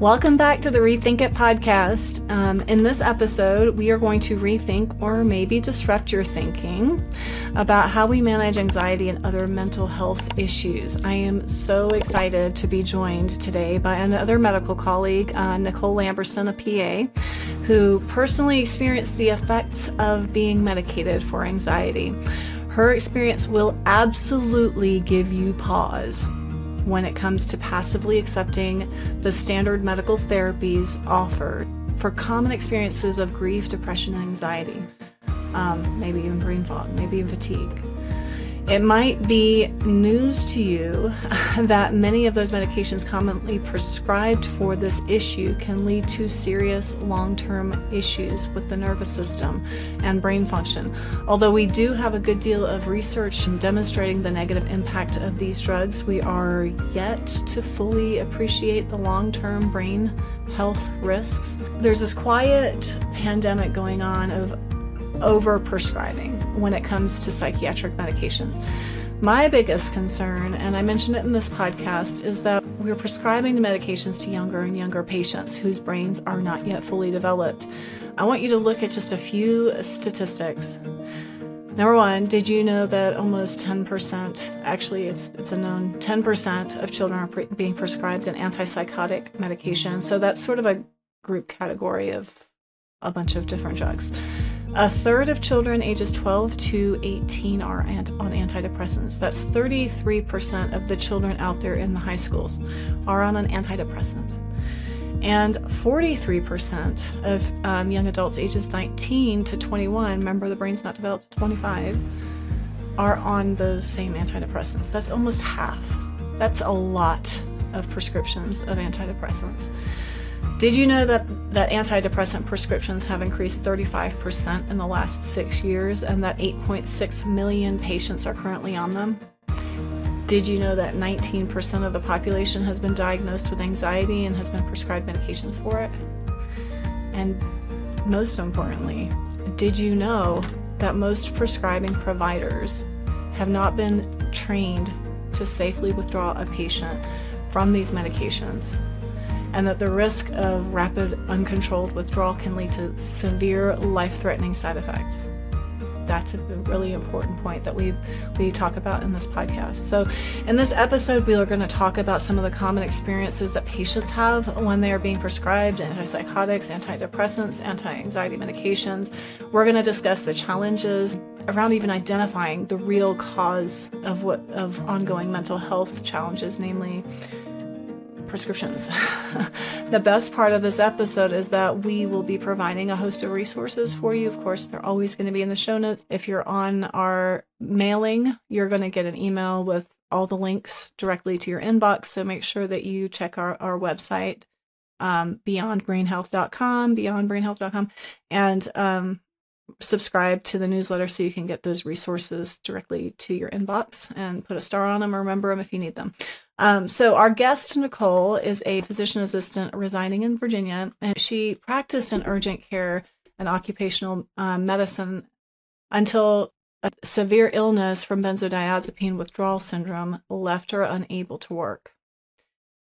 Welcome back to the Rethink It podcast. Um, in this episode, we are going to rethink or maybe disrupt your thinking about how we manage anxiety and other mental health issues. I am so excited to be joined today by another medical colleague, uh, Nicole Lamberson, a PA, who personally experienced the effects of being medicated for anxiety. Her experience will absolutely give you pause when it comes to passively accepting the standard medical therapies offered for common experiences of grief, depression, and anxiety, um, maybe even brain fog, maybe even fatigue. It might be news to you that many of those medications commonly prescribed for this issue can lead to serious long term issues with the nervous system and brain function. Although we do have a good deal of research demonstrating the negative impact of these drugs, we are yet to fully appreciate the long term brain health risks. There's this quiet pandemic going on of over prescribing when it comes to psychiatric medications. My biggest concern, and I mentioned it in this podcast, is that we're prescribing the medications to younger and younger patients whose brains are not yet fully developed. I want you to look at just a few statistics. Number one, did you know that almost 10%, actually it's, it's a known 10% of children are pre- being prescribed an antipsychotic medication? So that's sort of a group category of a bunch of different drugs. A third of children ages 12 to 18 are on antidepressants. That's 33% of the children out there in the high schools are on an antidepressant. And 43% of um, young adults ages 19 to 21, remember the brain's not developed to 25, are on those same antidepressants. That's almost half. That's a lot of prescriptions of antidepressants. Did you know that, that antidepressant prescriptions have increased 35% in the last six years and that 8.6 million patients are currently on them? Did you know that 19% of the population has been diagnosed with anxiety and has been prescribed medications for it? And most importantly, did you know that most prescribing providers have not been trained to safely withdraw a patient from these medications and that the risk of rapid, uncontrolled withdrawal can lead to severe, life threatening side effects. That's a really important point that we we talk about in this podcast. So, in this episode, we are going to talk about some of the common experiences that patients have when they are being prescribed antipsychotics, antidepressants, anti-anxiety medications. We're going to discuss the challenges around even identifying the real cause of what of ongoing mental health challenges, namely prescriptions. the best part of this episode is that we will be providing a host of resources for you. Of course, they're always going to be in the show notes. If you're on our mailing, you're going to get an email with all the links directly to your inbox. So make sure that you check our, our website, um, beyondbrainhealth.com, beyondbrainhealth.com, and um, subscribe to the newsletter so you can get those resources directly to your inbox and put a star on them or remember them if you need them. Um, so, our guest, Nicole, is a physician assistant residing in Virginia, and she practiced in urgent care and occupational uh, medicine until a severe illness from benzodiazepine withdrawal syndrome left her unable to work.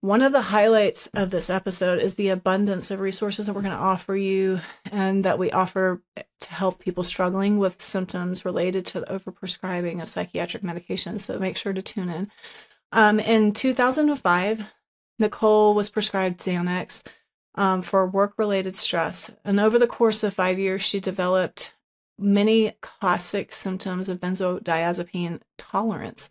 One of the highlights of this episode is the abundance of resources that we're going to offer you and that we offer to help people struggling with symptoms related to the overprescribing of psychiatric medications. So make sure to tune in. Um, in 2005, Nicole was prescribed Xanax um, for work related stress. And over the course of five years, she developed many classic symptoms of benzodiazepine tolerance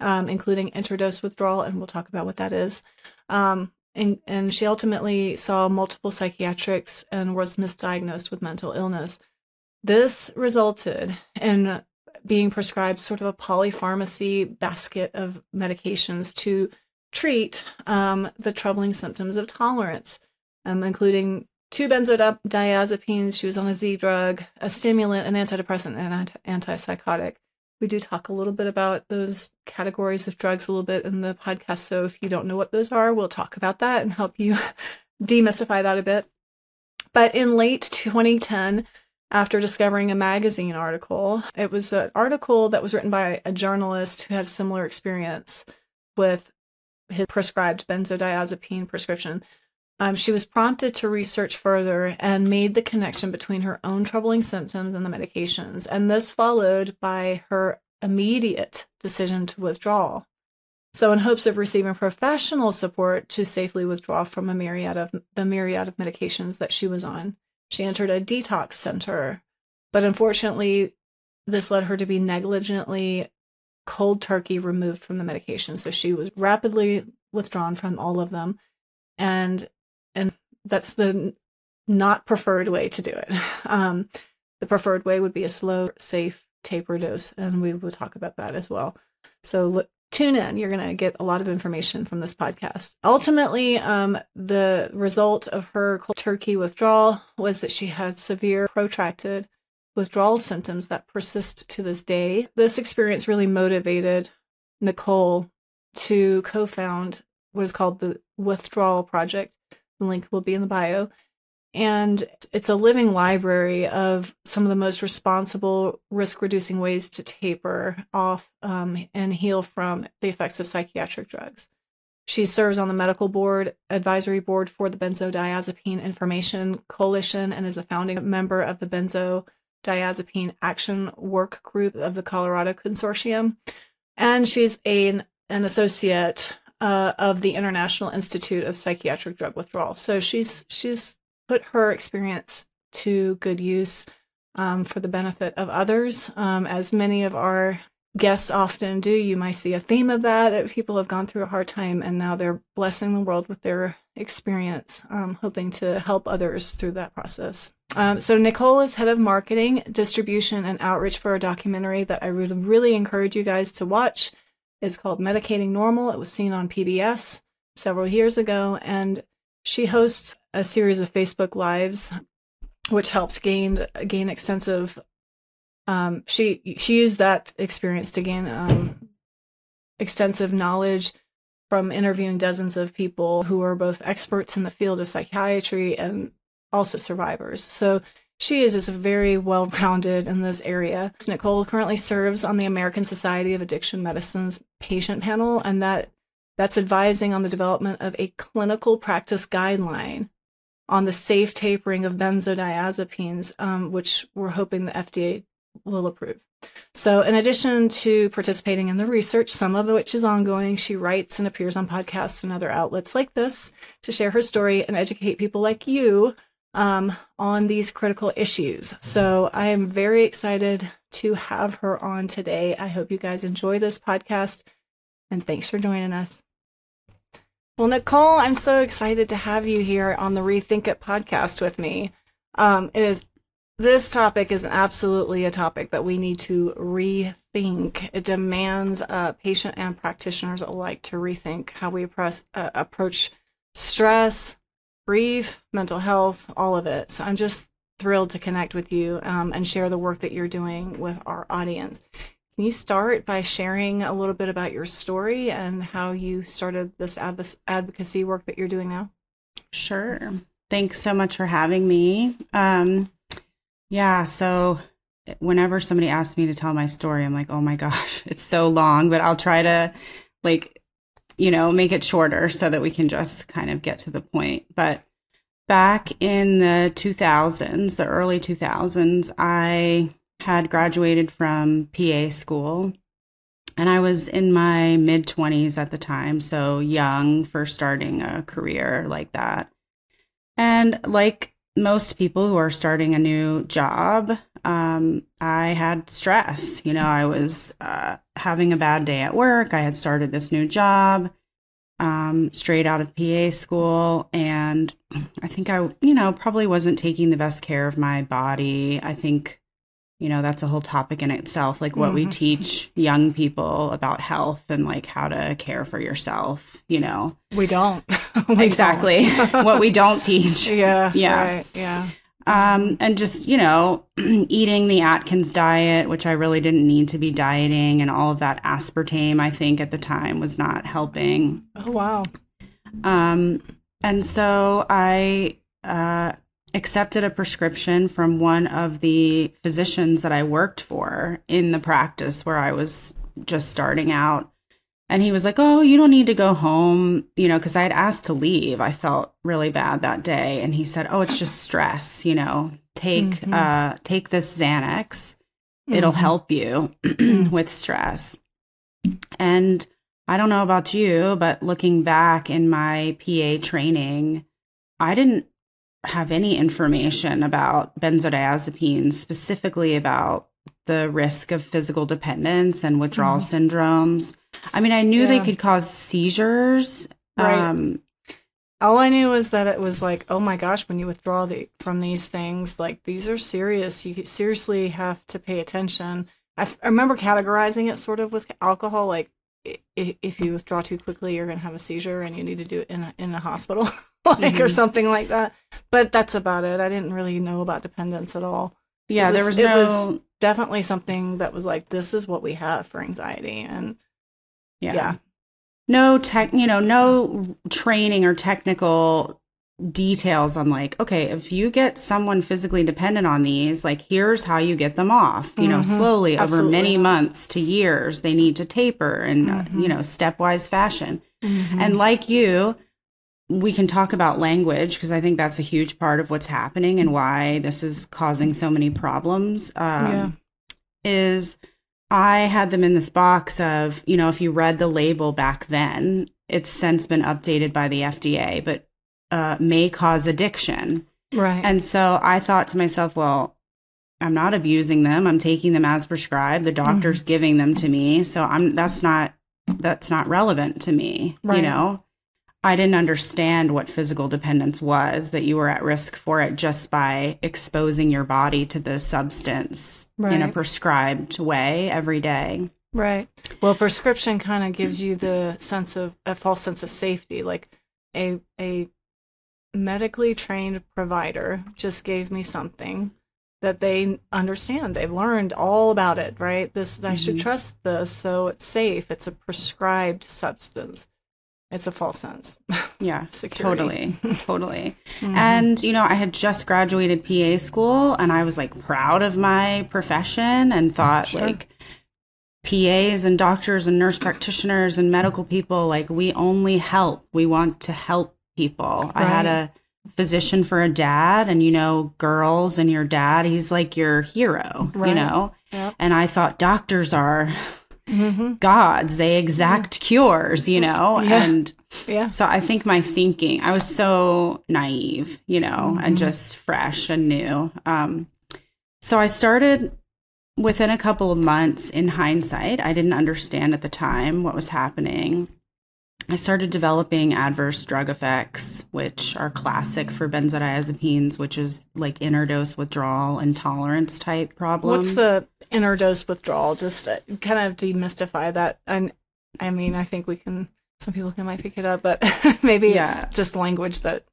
um, including interdose withdrawal, and we'll talk about what that is. Um, and, and she ultimately saw multiple psychiatrics and was misdiagnosed with mental illness. This resulted in being prescribed sort of a polypharmacy basket of medications to treat um, the troubling symptoms of tolerance, um, including two benzodiazepines. She was on a Z drug, a stimulant, an antidepressant, and an antipsychotic we do talk a little bit about those categories of drugs a little bit in the podcast. So if you don't know what those are, we'll talk about that and help you demystify that a bit. But in late 2010, after discovering a magazine article, it was an article that was written by a journalist who had a similar experience with his prescribed benzodiazepine prescription. Um, she was prompted to research further and made the connection between her own troubling symptoms and the medications. And this followed by her immediate decision to withdraw. So, in hopes of receiving professional support to safely withdraw from a myriad of the myriad of medications that she was on, she entered a detox center. But unfortunately, this led her to be negligently cold turkey removed from the medication. So she was rapidly withdrawn from all of them. And and that's the not preferred way to do it. Um, the preferred way would be a slow, safe taper dose, and we will talk about that as well. So look, tune in. You're going to get a lot of information from this podcast. Ultimately, um, the result of her cold turkey withdrawal was that she had severe, protracted withdrawal symptoms that persist to this day. This experience really motivated Nicole to co found what is called the Withdrawal Project. The link will be in the bio. And it's a living library of some of the most responsible, risk reducing ways to taper off um, and heal from the effects of psychiatric drugs. She serves on the medical board, advisory board for the Benzodiazepine Information Coalition, and is a founding member of the Benzodiazepine Action Work Group of the Colorado Consortium. And she's an, an associate uh, of the International Institute of Psychiatric Drug Withdrawal. So she's she's put her experience to good use um, for the benefit of others. Um, as many of our guests often do, you might see a theme of that that people have gone through a hard time and now they're blessing the world with their experience, um, hoping to help others through that process. Um, so Nicole is head of marketing, distribution, and outreach for a documentary that I would really encourage you guys to watch is called Medicating Normal. It was seen on PBS several years ago, and she hosts a series of Facebook Lives, which helped gain gain extensive. Um, she she used that experience to gain um, extensive knowledge from interviewing dozens of people who are both experts in the field of psychiatry and also survivors. So she is just very well rounded in this area. Nicole currently serves on the American Society of Addiction Medicine's patient panel, and that that's advising on the development of a clinical practice guideline on the safe tapering of benzodiazepines, um, which we're hoping the FDA will approve. So, in addition to participating in the research, some of which is ongoing, she writes and appears on podcasts and other outlets like this to share her story and educate people like you um, on these critical issues. So I am very excited to have her on today. I hope you guys enjoy this podcast and thanks for joining us. Well, Nicole, I'm so excited to have you here on the Rethink It podcast with me. Um, it is this topic is absolutely a topic that we need to rethink. It demands uh, patient and practitioners alike to rethink how we press, uh, approach stress, grief, mental health, all of it. So I'm just thrilled to connect with you um, and share the work that you're doing with our audience. Can you start by sharing a little bit about your story and how you started this advocacy work that you're doing now? Sure. Thanks so much for having me. Um, yeah, so whenever somebody asks me to tell my story, I'm like, oh my gosh, it's so long, but I'll try to like you know, make it shorter so that we can just kind of get to the point. But back in the 2000s, the early 2000s, I had graduated from PA school and I was in my mid 20s at the time, so young for starting a career like that. And like most people who are starting a new job, um, I had stress. You know, I was uh, having a bad day at work. I had started this new job um, straight out of PA school. And I think I, you know, probably wasn't taking the best care of my body. I think, you know, that's a whole topic in itself, like what mm-hmm. we teach young people about health and like how to care for yourself, you know. We don't. we exactly. Don't. what we don't teach. Yeah. Yeah. Right, yeah. Um, and just, you know, eating the Atkins diet, which I really didn't need to be dieting, and all of that aspartame, I think at the time was not helping. Oh, wow. Um, and so I uh, accepted a prescription from one of the physicians that I worked for in the practice where I was just starting out. And he was like, Oh, you don't need to go home, you know, because I had asked to leave. I felt really bad that day. And he said, Oh, it's just stress, you know, take, Mhm. uh, take this Xanax. It'll Mhm. help you with stress. And I don't know about you, but looking back in my PA training, I didn't have any information about benzodiazepines, specifically about the risk of physical dependence and withdrawal syndromes. I mean, I knew they could cause seizures. Right. Um, All I knew was that it was like, oh my gosh, when you withdraw the, from these things, like these are serious. You seriously have to pay attention. I, f- I remember categorizing it sort of with alcohol, like i- i- if you withdraw too quickly, you're going to have a seizure and you need to do it in a, in a hospital, like or Mhm. something like that. But that's about it. I didn't really know about dependence at all. yeah, It there was- was it no. was- Definitely something that was like, this is what we have for anxiety, and yeah. yeah. no tech you know no training or technical details on like okay if you get someone physically dependent on these like here's how you get them off you know Mhm. slowly over many months to years they need to taper in uh, Mhm. you know stepwise fashion Mhm. and like you we can talk about language because i think that's a huge part of what's happening and why this is causing so many problems um, Yeah. is I had them in this box of, you know, if you read the label back then, it's since been updated by the FDA, but uh, may cause addiction. right. And so I thought to myself, well, I'm not abusing them. I'm taking them as prescribed. The doctor's giving them to me. So I'm that's not that's not relevant to me. Right. You know? I didn't understand what physical dependence was, that you were at risk for it just by exposing your body to the substance in a prescribed way every day. Right. Well, prescription kind of gives you the sense of a false sense of safety. Like a a medically trained provider just gave me something that they understand. They've learned all about it, right? This I should Mhm. trust this, so it's safe. It's a prescribed substance. It's a false sense. Yeah, Security. totally. totally. Mhm. And, you know, I had just graduated PA school and I was like proud of my profession and thought Sure. like PAs and doctors and nurse practitioners and medical people, like we only help. We want to help people. I had a physician for a dad and, you know, girls and your dad, he's like your hero, you know? Yep. And I thought doctors are Mhm. gods. They exact cures, you know? Yeah. And Yeah. so I think my thinking, I was so naive, you know, Mhm. and just fresh and new. Um, so I started within a couple of months in hindsight. I didn't understand at the time what was happening. I started developing adverse drug effects, which are classic for benzodiazepines, which is like interdose withdrawal and tolerance type problems. What's the interdose withdrawal? Just uh, kind of demystify that. And I mean, I think we can. Some people can might pick it up, but maybe Yeah. it's just language that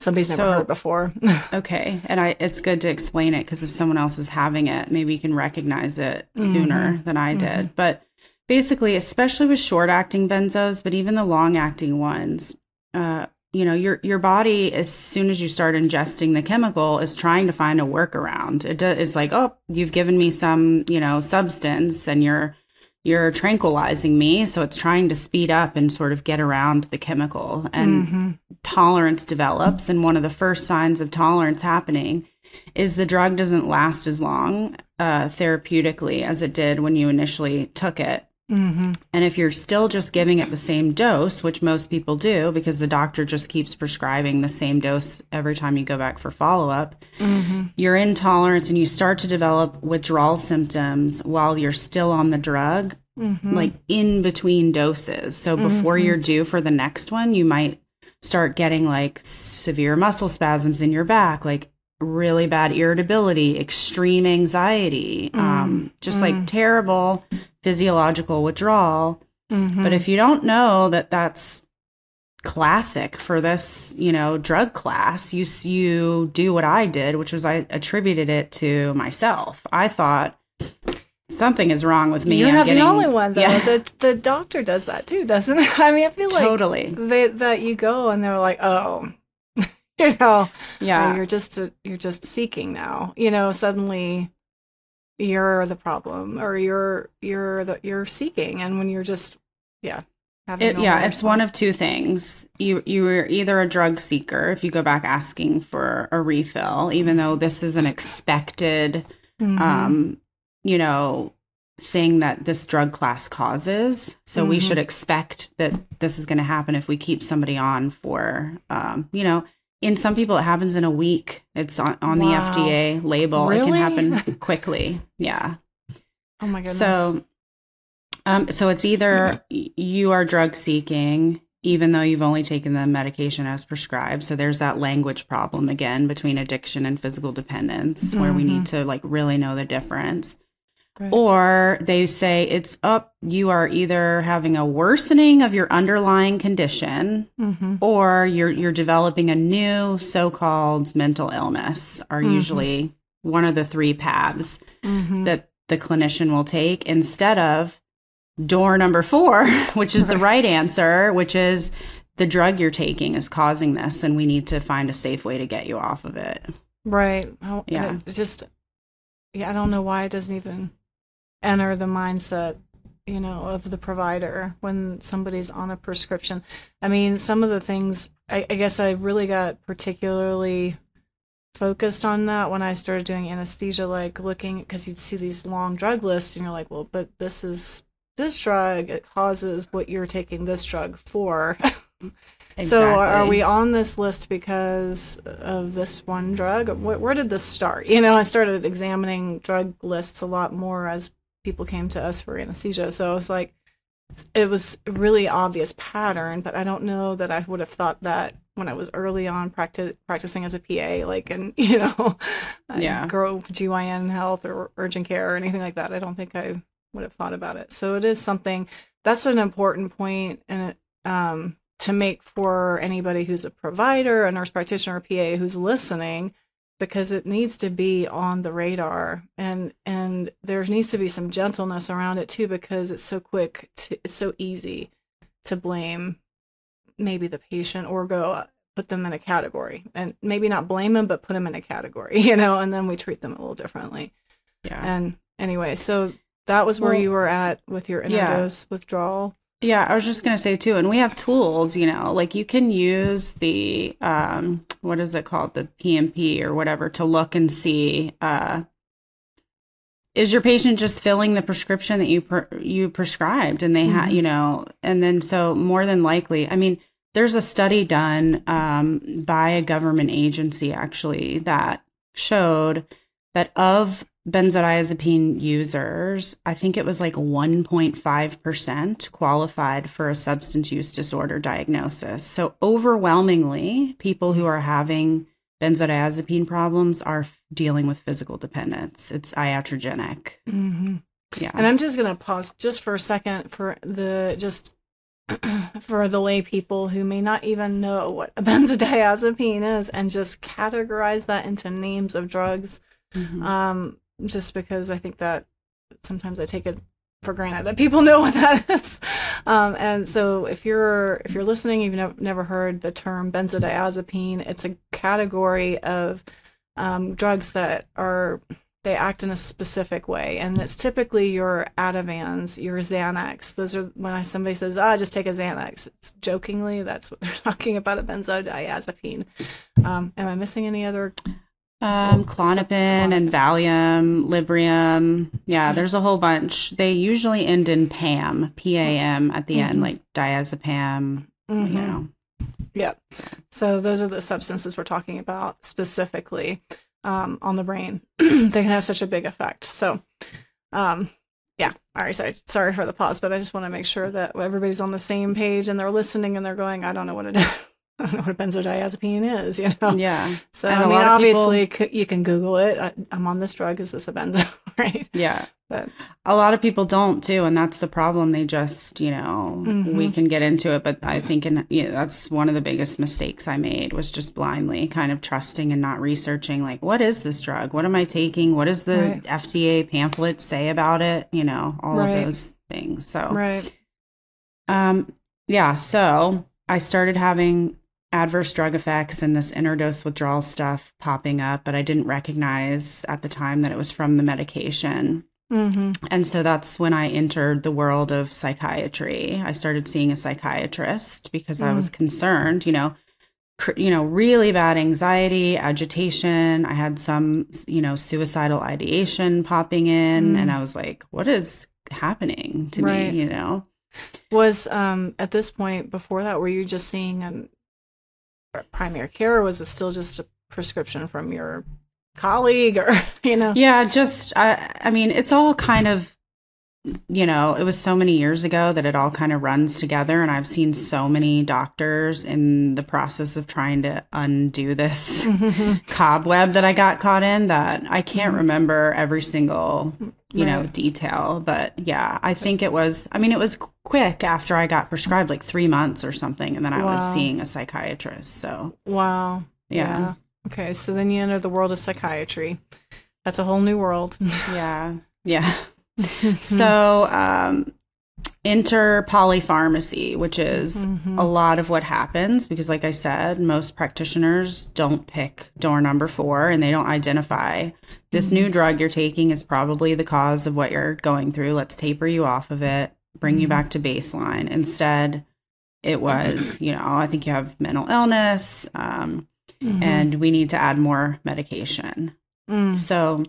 somebody's never heard before. Okay, and I it's good to explain it because if someone else is having it, maybe you can recognize it Mm-hmm. sooner than I did. But basically, especially with short acting benzos, but even the long acting ones, uh, you know, your your body as soon as you start ingesting the chemical is trying to find a workaround. It do, it's like, oh, you've given me some, you know, substance, and you're you're tranquilizing me, so it's trying to speed up and sort of get around the chemical and Mhm. tolerance develops and one of the first signs of tolerance happening is the drug doesn't last as long uh, therapeutically as it did when you initially took it Mhm. and if you're still just giving it the same dose which most people do because the doctor just keeps prescribing the same dose every time you go back for follow-up Mhm. you're intolerant and you start to develop withdrawal symptoms while you're still on the drug Mhm. like in between doses. So before Mhm. you're due for the next one, you might start getting like severe muscle spasms in your back, like really bad irritability, extreme anxiety, um, just like mm. terrible physiological withdrawal. Mhm. But if you don't know that that's classic for this, you know, drug class, you you do what I did, which was I attributed it to myself. I thought something is wrong with me. You're I'm not getting- the only one, though. Yeah. The the doctor does that too, doesn't it? I mean, I feel like totally. that you go and they're like, oh, you know, Yeah. you're just you're just seeking now. You know, suddenly you're the problem, or you're you're the you're seeking, and when you're just yeah. It, yeah, it's one of two things. You you are either a drug seeker if you go back asking for a refill, even though this is an expected, mm-hmm. um, you know, thing that this drug class causes. So mm-hmm. we should expect that this is going to happen if we keep somebody on for, um, you know, in some people it happens in a week. It's on, on wow. the FDA label. Really? It can happen quickly. Yeah. Oh my goodness. So um, so it's either you are drug seeking, even though you've only taken the medication as prescribed. So there's that language problem again between addiction and physical dependence, mm-hmm. where we need mm-hmm. to like really know the difference. Right. Or they say it's up, you are either having a worsening of your underlying condition mm-hmm. or you're you're developing a new so-called mental illness are mm-hmm. usually one of the three paths mm-hmm. that the clinician will take instead of door number four, which is right. the right answer, which is the drug you're taking is causing this, and we need to find a safe way to get you off of it. Right. yeah. just, yeah, I don't know why it doesn't even enter the mindset, you know, of the provider when somebody's on a prescription. I mean, some of the things, I, I guess I really got particularly focused on that when I started doing anesthesia, like looking because you'd see these long drug lists and you're like, well, but this is this drug it causes what you're taking this drug for. Exactly. So are we on this list because of this one drug? Where, where, did this start? You know, I started examining drug lists a lot more as people came to us for anesthesia. So I was like, it was a really obvious pattern, but I don't know that I would have thought that when I was early on practice, practicing as a PA, like, and you know, yeah, grow GYN health or urgent care or anything like that. I don't think I would have thought about it. So it is something that's an important point and um, to make for anybody who's a provider, a nurse practitioner, or PA who's listening, because it needs to be on the radar and and there needs to be some gentleness around it too because it's so quick to, it's so easy to blame maybe the patient or go uh, put them in a category and maybe not blame them but put them in a category you know and then we treat them a little differently yeah and anyway so that was where well, you were at with your interdose yeah. withdrawal. Yeah, I was just gonna say too, and we have tools, you know, like you can use the um, what is it called, the PMP or whatever, to look and see uh, is your patient just filling the prescription that you per- you prescribed, and they mm-hmm. have, you know, and then so more than likely, I mean, there's a study done um, by a government agency actually that showed that of benzodiazepine users, I think it was like 1.5% qualified for a substance use disorder diagnosis. So overwhelmingly, people who are having benzodiazepine problems are dealing with physical dependence. It's iatrogenic. Mm-hmm. Yeah. And I'm just going to pause just for a second for the just for the lay people who may not even know what a benzodiazepine is and just categorize that into names of drugs. Mm-hmm. Um, just because I think that sometimes I take it for granted that people know what that is. Um, and so if you're if you're listening, you've never, never heard the term benzodiazepine. It's a category of um, drugs that are they act in a specific way, and it's typically your Ativans, your Xanax. Those are when I, somebody says, "Ah, just take a Xanax." It's jokingly, that's what they're talking about a benzodiazepine. Um, am I missing any other um, Klonopin and Valium, Librium. Yeah, there's a whole bunch. They usually end in PAM, P A M at the mm-hmm. end, like diazepam, mm-hmm. you know. Yep. So those are the substances we're talking about specifically um, on the brain. they can have such a big effect. So, um, yeah. All right. Sorry, sorry for the pause, but I just want to make sure that everybody's on the same page and they're listening and they're going, I don't know what it is. I don't know what benzodiazepine is, you know? Yeah. So, and I mean, obviously, people... you can Google it. I, am on this drug. Is this a benzo? right? Yeah. But a lot of people don't, too. And that's the problem. They just, you know, mm-hmm. we can get into it. But I think in, you know, that's one of the biggest mistakes I made was just blindly kind of trusting and not researching, like, what is this drug? What am I taking? What does the right. FDA pamphlet say about it? You know, all right. of those things. So, right. Um, yeah. So I started having adverse drug effects and this interdose withdrawal stuff popping up, but I didn't recognize at the time that it was from the medication. Mm-hmm. And so that's when I entered the world of psychiatry. I started seeing a psychiatrist because I was concerned, you know, cr- you know, really bad anxiety, agitation. I had some, you know, suicidal ideation popping in Mm. and I was like, what is happening to Right. me, you know? Was um at this point before that were you just seeing an primary care or was it still just a prescription from your colleague or you know? Yeah, just I I mean, it's all kind of you know, it was so many years ago that it all kind of runs together and I've seen so many doctors in the process of trying to undo this cobweb that I got caught in that I can't mm-hmm. remember every single, you know, detail, but yeah, I think it was I mean, it was quick after I got prescribed like 3 months or something and then I was seeing a psychiatrist. So, Wow. yeah. Okay, so then you enter the world of psychiatry. That's a whole new world. Yeah. Yeah. So, um, enter polypharmacy, which is Mhm. a lot of what happens because, like I said, most practitioners don't pick door number four and they don't identify this new drug you're taking is probably the cause of what you're going through. Let's taper you off of it, bring you back to baseline. Instead, it was, you know, I think you have mental illness, um, Mhm. and we need to add more medication. Mm. So,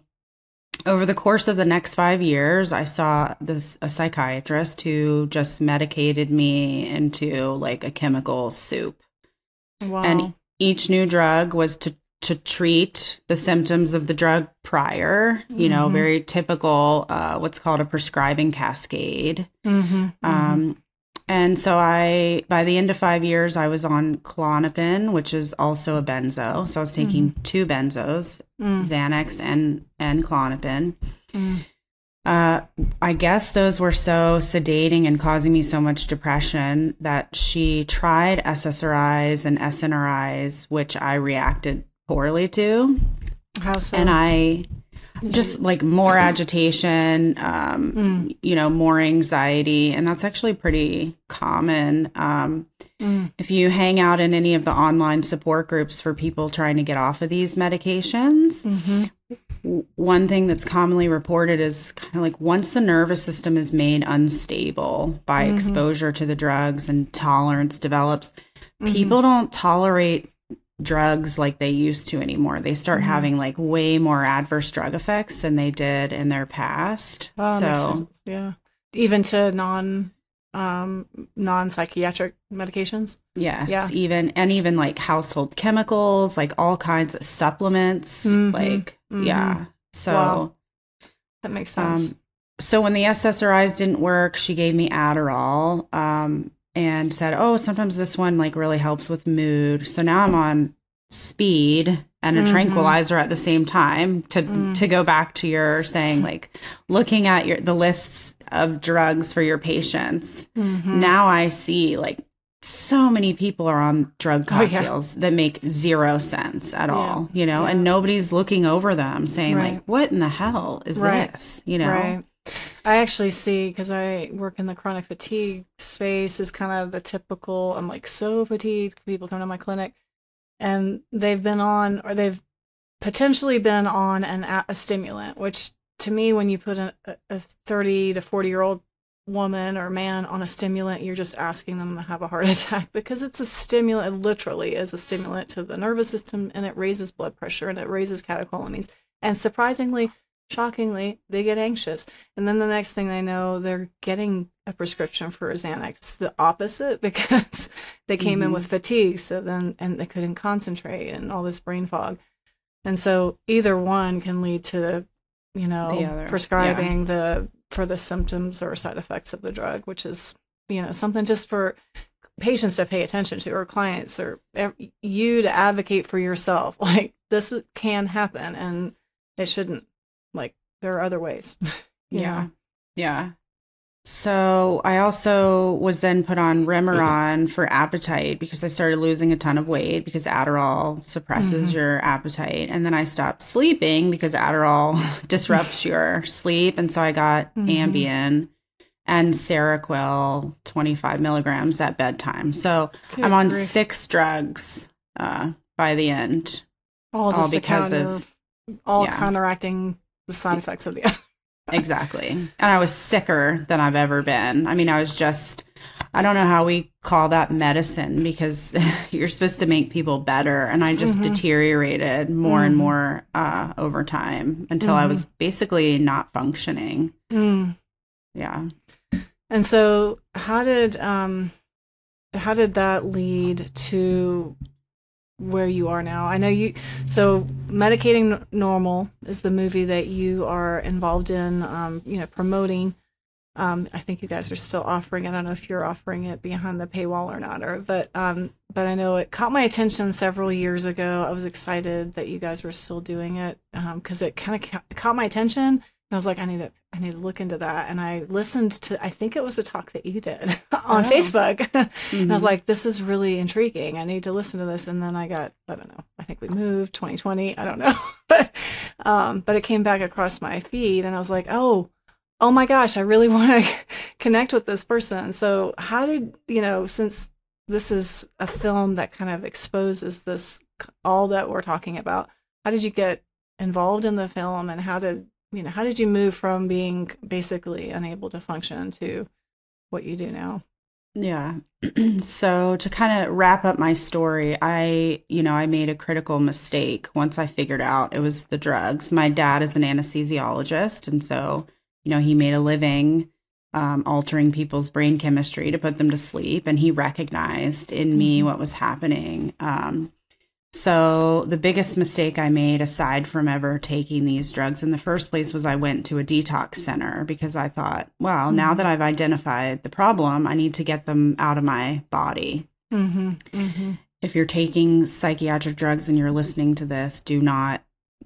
over the course of the next five years, I saw this a psychiatrist who just medicated me into like a chemical soup. wow. And each new drug was to to treat the symptoms of the drug prior. You know, Mhm. very typical. Uh, what's called a prescribing cascade. Mhm. Um, and so I, by the end of five years, I was on Klonopin, which is also a benzo. So I was taking two benzos, Mm. Xanax and and Klonopin. Mm. Uh, I guess those were so sedating and causing me so much depression that she tried SSRIs and SNRIs, which I reacted poorly to, How so? and I just like more agitation, um, Mm. you know, more anxiety, and that's actually pretty common. Um, Mm. if you hang out in any of the online support groups for people trying to get off of these medications, Mhm. w- one thing that's commonly reported is kind of like once the nervous system is made unstable by Mhm. exposure to the drugs and tolerance develops, Mhm. people don't tolerate drugs like they used to anymore. They start Mhm. having like way more adverse drug effects than they did in their past. Oh, so, yeah, even to non um non psychiatric medications. yes, Yeah. even and even like household chemicals, like all kinds of supplements, Mhm. like Mhm. yeah. So Wow. That makes sense. Um, so when the SSRIs didn't work, she gave me Adderall um, and said, "Oh, sometimes this one like really helps with mood." So now I'm on speed and a Mhm. tranquilizer at the same time. To Mm. to go back to your saying, like looking at your the lists of drugs for your patients. Mhm. Now I see like so many people are on drug Oh, yeah. cocktails that make zero sense at Yeah. all, you know, Yeah. and nobody's looking over them saying Right. like, what in the hell is Right. this? You know? Right. I actually see because I work in the chronic fatigue space is kind of the typical. I'm like so fatigued. People come to my clinic, and they've been on or they've potentially been on an a, stimulant. Which to me, when you put a, a 30 to 40 year old woman or man on a stimulant, you're just asking them to have a heart attack because it's a stimulant. It literally is a stimulant to the nervous system, and it raises blood pressure and it raises catecholamines. And surprisingly, shockingly, they get anxious. And then the next thing they know, they're getting a prescription for Xanax. It's the opposite because they came in Mhm. with fatigue, so then and they couldn't concentrate and all this brain fog. And so either one can lead to, you know, The other, yeah. prescribing the for the symptoms or side effects of the drug, which is, you know, something just for patients to pay attention to or clients or you to advocate for yourself. Like this can happen and it shouldn't. There are other ways. Yeah. know? Yeah. So I also was then put on Remeron for appetite because I started losing a ton of weight because Adderall suppresses Mhm. your appetite. And then I stopped sleeping because Adderall disrupts your sleep. And so I got Mhm. Ambien and Seroquel 25 milligrams at bedtime. So Good I'm on grief. six drugs uh, by the end. all all because counter, of- all yeah. counteracting the side effects of the other. exactly. And I was sicker than I've ever been. I mean, I was just, I don't know how we call that medicine because you're supposed to make people better. And I just mm-hmm. deteriorated more mm-hmm. and more uh, over time until mm-hmm. I was basically not functioning. Mm. Yeah. And so, how did, um, how did that lead to where you are now. I know you. So, medicating normal is the movie that you are involved in. Um, you know, promoting. Um, I think you guys are still offering. I don't know if you're offering it behind the paywall or not, or but um, but I know it caught my attention several years ago. I was excited that you guys were still doing it because um, it kind of ca- caught my attention I was like, I need to, I need to look into that. And I listened to, I think it was a talk that you did on oh. Facebook. mm-hmm. And I was mm-hmm. like, this is really intriguing. I need to listen to this. And then I got, I don't know, I think we moved 2020. I don't know. but, um, but it came back across my feed and I was like, oh, oh my gosh, I really want to connect with this person. So how did, you know, since this is a film that kind of exposes this, all that we're talking about, how did you get involved in the film and how did you know, how did you move from being basically unable to function to what you do now? Yeah. so to kind of wrap up my story, I, you know, I made a critical mistake once I figured out it was the drugs. My dad is an anesthesiologist. And so, you know, he made a living um, altering people's brain chemistry to put them to sleep. And he recognized in me mm-hmm. what was happening. Um, so, the biggest mistake I made, aside from ever taking these drugs in the first place, was I went to a detox center because I thought, well, mm-hmm. now that I've identified the problem, I need to get them out of my body. Mm-hmm. Mm-hmm. If you're taking psychiatric drugs and you're listening to this, do not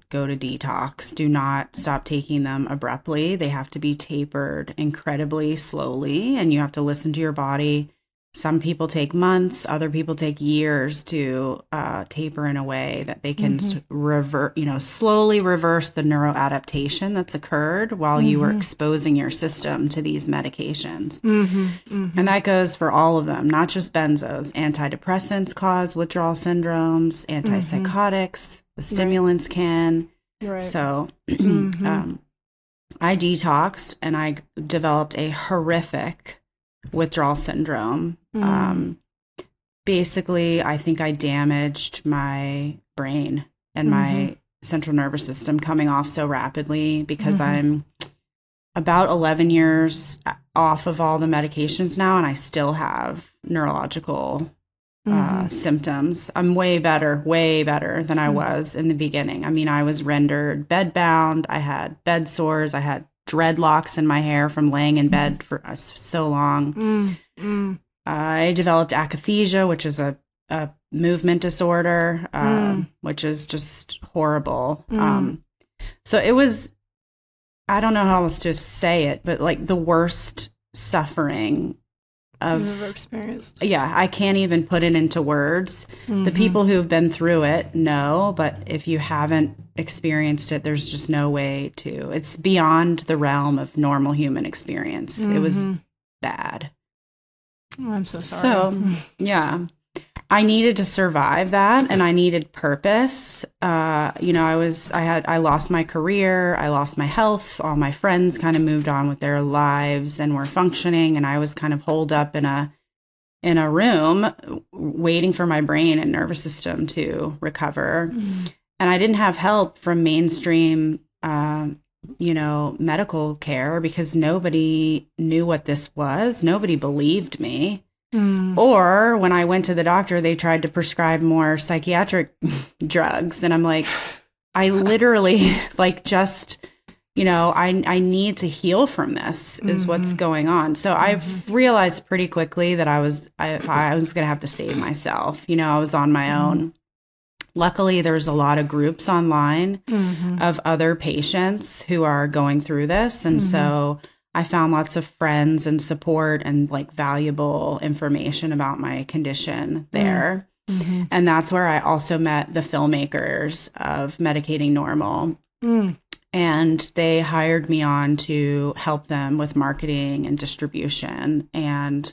go to detox. Do not stop taking them abruptly. They have to be tapered incredibly slowly, and you have to listen to your body some people take months, other people take years to uh, taper in a way that they can mm-hmm. revert, you know, slowly reverse the neuroadaptation that's occurred while mm-hmm. you were mm-hmm. exposing your system to these medications. Mm-hmm. mm-hmm. And that goes for all of them, not just benzos. Antidepressants cause withdrawal syndromes, mm-hmm. antipsychotics, the stimulants right. can. Right. So, um, I detoxed and I developed a horrific withdrawal syndrome. Mm. Um, basically, I think I damaged my brain and mm-hmm. my central nervous system coming off so rapidly because mm-hmm. I'm about 11 years off of all the medications now, and I still have neurological uh, mm-hmm. uh, symptoms. I'm way better, way better than I mm. was in the beginning. I mean, I was rendered bedbound. I had bed sores. I had dreadlocks in my hair from laying in bed for uh, so long. Mm, mm. I developed akathisia, which is a, a movement disorder, um, mm. which is just horrible. Mm. Um, so it was, I don't know how else to say it, but like the worst suffering of You've ever experienced. Yeah, I can't even put it into words. Mm-hmm. The people who've been through it know, but if you haven't experienced it, there's just no way to. It's beyond the realm of normal human experience. Mm-hmm. It was mm-hmm. bad. Oh, I'm so sorry. So, yeah. I needed to survive that and I needed purpose. Uh, you know, I was, I had, I lost my career, I lost my health, all my friends kind of moved on with their lives and were functioning. And I was kind of holed up in a, in a room waiting for my brain and nervous system to recover. Mm-hmm. And I didn't have help from mainstream, uh, you know, medical care because nobody knew what this was. Nobody believed me. Mm. Or when I went to the doctor, they tried to prescribe more psychiatric drugs. And I'm like, I literally like just, you know, I, I need to heal from this is mm-hmm. what's going on. So mm-hmm. I've realized pretty quickly that I was, I, I was going to have to save myself. You know, I was on my mm-hmm. own. Luckily, there's a lot of groups online mm-hmm. of other patients who are going through this. And so mm-hmm. I found lots of friends and support and like valuable information about my condition there. Mm-hmm. And that's where I also met the filmmakers of Medicating Normal. Mm. And they hired me on to help them with marketing and distribution. And,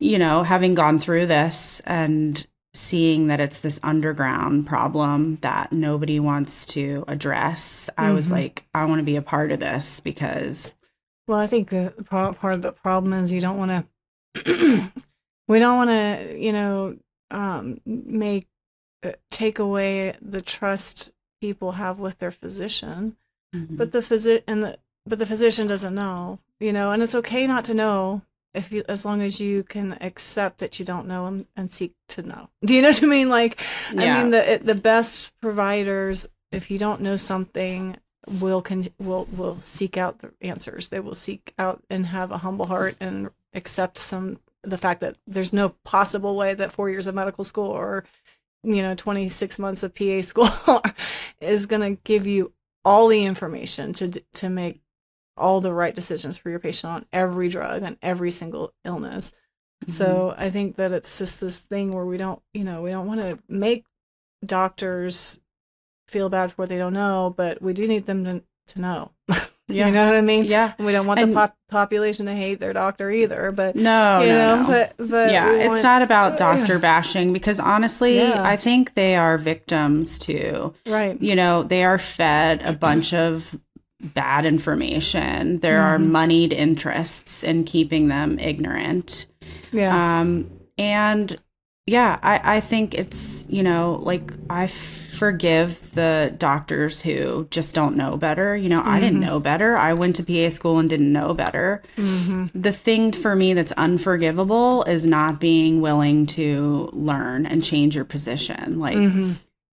you know, having gone through this and seeing that it's this underground problem that nobody wants to address, I was Mhm. like, I want to be a part of this because Well, I think the part of the problem is you don't want to. we don't want to, you know, um, make uh, take away the trust people have with their physician. But the physi- and the but the physician doesn't know, you know, and it's okay not to know if you as long as you can accept that you don't know and, and seek to know. Do you know what I mean? Like, I mean the the best providers, if you don't know something, will con- will will seek out the answers. They will seek out and have a humble heart and accept some the fact that there's no possible way that four years of medical school or you know 26 months of PA school is going to give you all the information to to make all the right decisions for your patient on every drug and every single illness. So mm-hmm. I think that it's just this thing where we don't, you know, we don't want to make doctors feel bad for what they don't know, but we do need them to, to know. Yeah. you know what I mean? yeah. And we don't want And- the pop- population to hate their doctor either, but No, you no, know, no. but but yeah, we it's not about doctor Yeah. bashing because honestly, Yeah. I think they are victims too. right. You know, they are fed a bunch of bad information. There are Mhm. moneyed interests in keeping them ignorant. Yeah. Um, and yeah, I, I think it's, you know, like I forgive the doctors who just don't know better. You know, I didn't Mhm. know better. I went to PA school and didn't know better. hmm The thing for me that's unforgivable is not being willing to learn and change your position. Like, hmm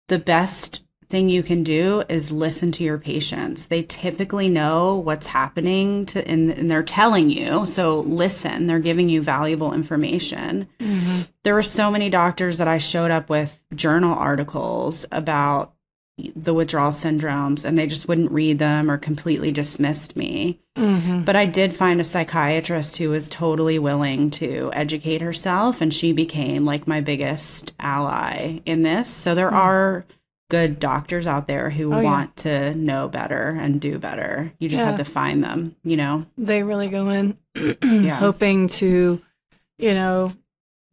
the best thing you can do is listen to your patients. They typically know what's happening to and, and they're telling you. So listen, they're giving you valuable information. hmm There were so many doctors that I showed up with journal articles about the withdrawal syndromes and they just wouldn't read them or completely dismissed me. hmm But I did find a psychiatrist who was totally willing to educate herself, and she became like my biggest ally in this. So there are good doctors out there who Oh, yeah. want to know better and do better. You just have to find them, you know? They really go in Yeah. hoping to, you know,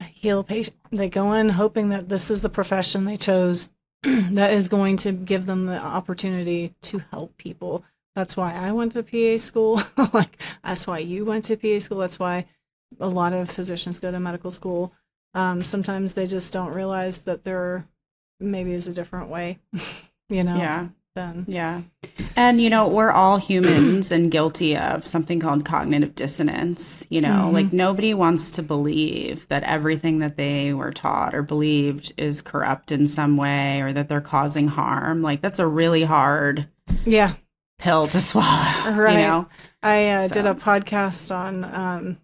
heal patient. They go in hoping that this is the profession they chose that is going to give them the opportunity to help people. That's why I went to PA school. like that's why you went to PA school. That's why a lot of physicians go to medical school. Um, sometimes they just don't realize that there maybe is a different way, you know. Yeah. Then. Yeah. And, you know, we're all humans and guilty of something called cognitive dissonance. You know, Mhm. like nobody wants to believe that everything that they were taught or believed is corrupt in some way or that they're causing harm. Like, that's a really hard yeah. pill to swallow. Right. You know? I uh, did a podcast on um,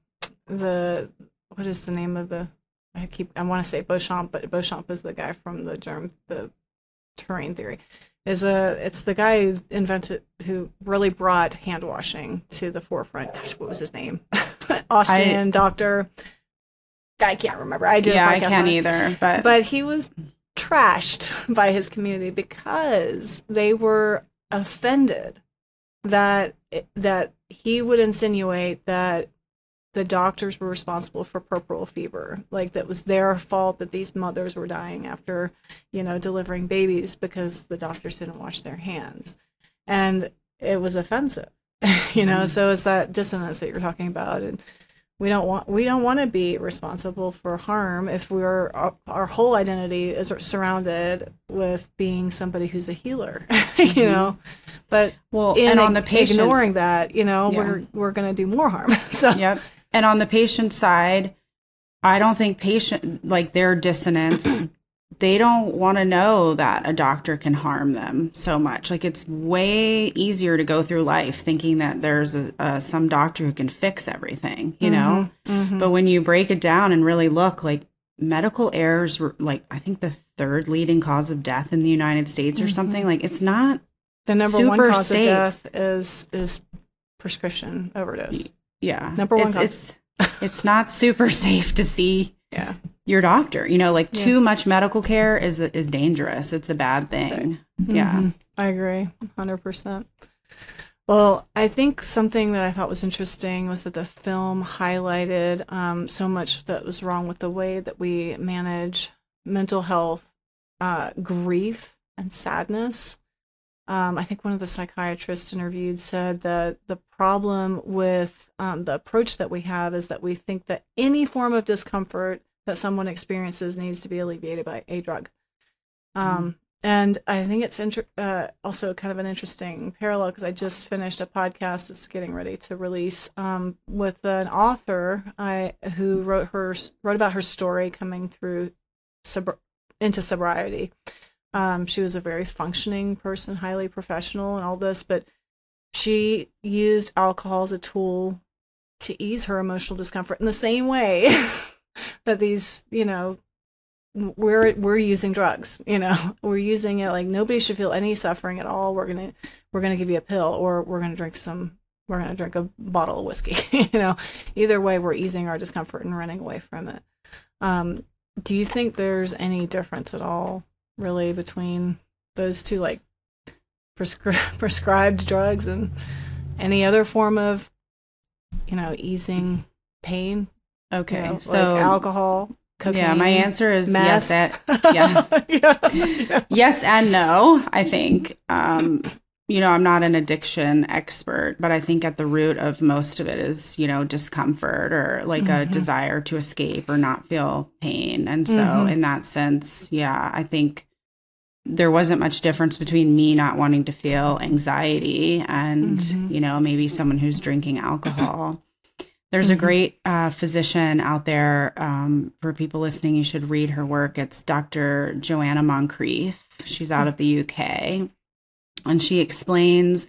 the what is the name of the I keep I want to say Béchamp, but Béchamp is the guy from the germ the terrain theory. Is a it's the guy who invented who really brought hand washing to the forefront. Gosh, what was his name? Austrian doctor. I can't remember. I did. Yeah, I can't either. But, But he was trashed by his community because they were offended that that he would insinuate that the doctors were responsible for puerperal fever, like that was their fault that these mothers were dying after, you know, delivering babies because the doctors didn't wash their hands, and it was offensive, you know. Mm-hmm. So it's that dissonance that you're talking about, and we don't want we don't want to be responsible for harm if we're our, our whole identity is surrounded with being somebody who's a healer, you mm-hmm. know. But well, and on the patient's ignoring that, you know, Yeah. we're we're going to do more harm. so Yep. And on the patient side, I don't think patient like their dissonance, they don't want to know that a doctor can harm them so much. Like it's way easier to go through life thinking that there's a, a some doctor who can fix everything, you know. Mhm. But when you break it down and really look, like medical errors were like I think the third leading cause of death in the United States or something. Like it's not the number one cause safe. of death is is prescription overdose. Yeah Number one it's, it's it's not super safe to see Yeah, your doctor. You know, like Yeah. too much medical care is is dangerous. It's a bad thing. Yeah. Mhm. I agree, hundred percent. Well, I think something that I thought was interesting was that the film highlighted um, so much that was wrong with the way that we manage mental health, uh, grief, and sadness. Um, I think one of the psychiatrists interviewed said that the problem with um, the approach that we have is that we think that any form of discomfort that someone experiences needs to be alleviated by a drug. Um, and I think it's inter- uh, also kind of an interesting parallel because I just finished a podcast that's getting ready to release um, with an author I, who wrote her wrote about her story coming through sub- into sobriety. Um, she was a very functioning person, highly professional, and all this, but she used alcohol as a tool to ease her emotional discomfort in the same way that these, you know, we're we're using drugs you know we're using it like nobody should feel any suffering at all. We're gonna we're gonna give you a pill or we're gonna drink some we're gonna drink a bottle of whiskey you know. Either way we're easing our discomfort and running away from it. Um, do you think there's any difference at all really between those two like prescri- prescribed drugs and any other form of you know easing pain Okay, you know, so like alcohol cocaine, yeah, my answer is meth. yes. At, yeah, yeah. yes and no. I think. Um, you know, I'm not an addiction expert, but I think at the root of most of it is, you know, discomfort or like a Mhm. desire to escape or not feel pain. And so, Mhm. in that sense, yeah, I think there wasn't much difference between me not wanting to feel anxiety and, Mhm. you know, maybe someone who's drinking alcohol. There's a Mhm. great uh, physician out there. Um, for people listening, you should read her work. It's Dr. Joanna Moncrieff. She's out of the UK. And she explains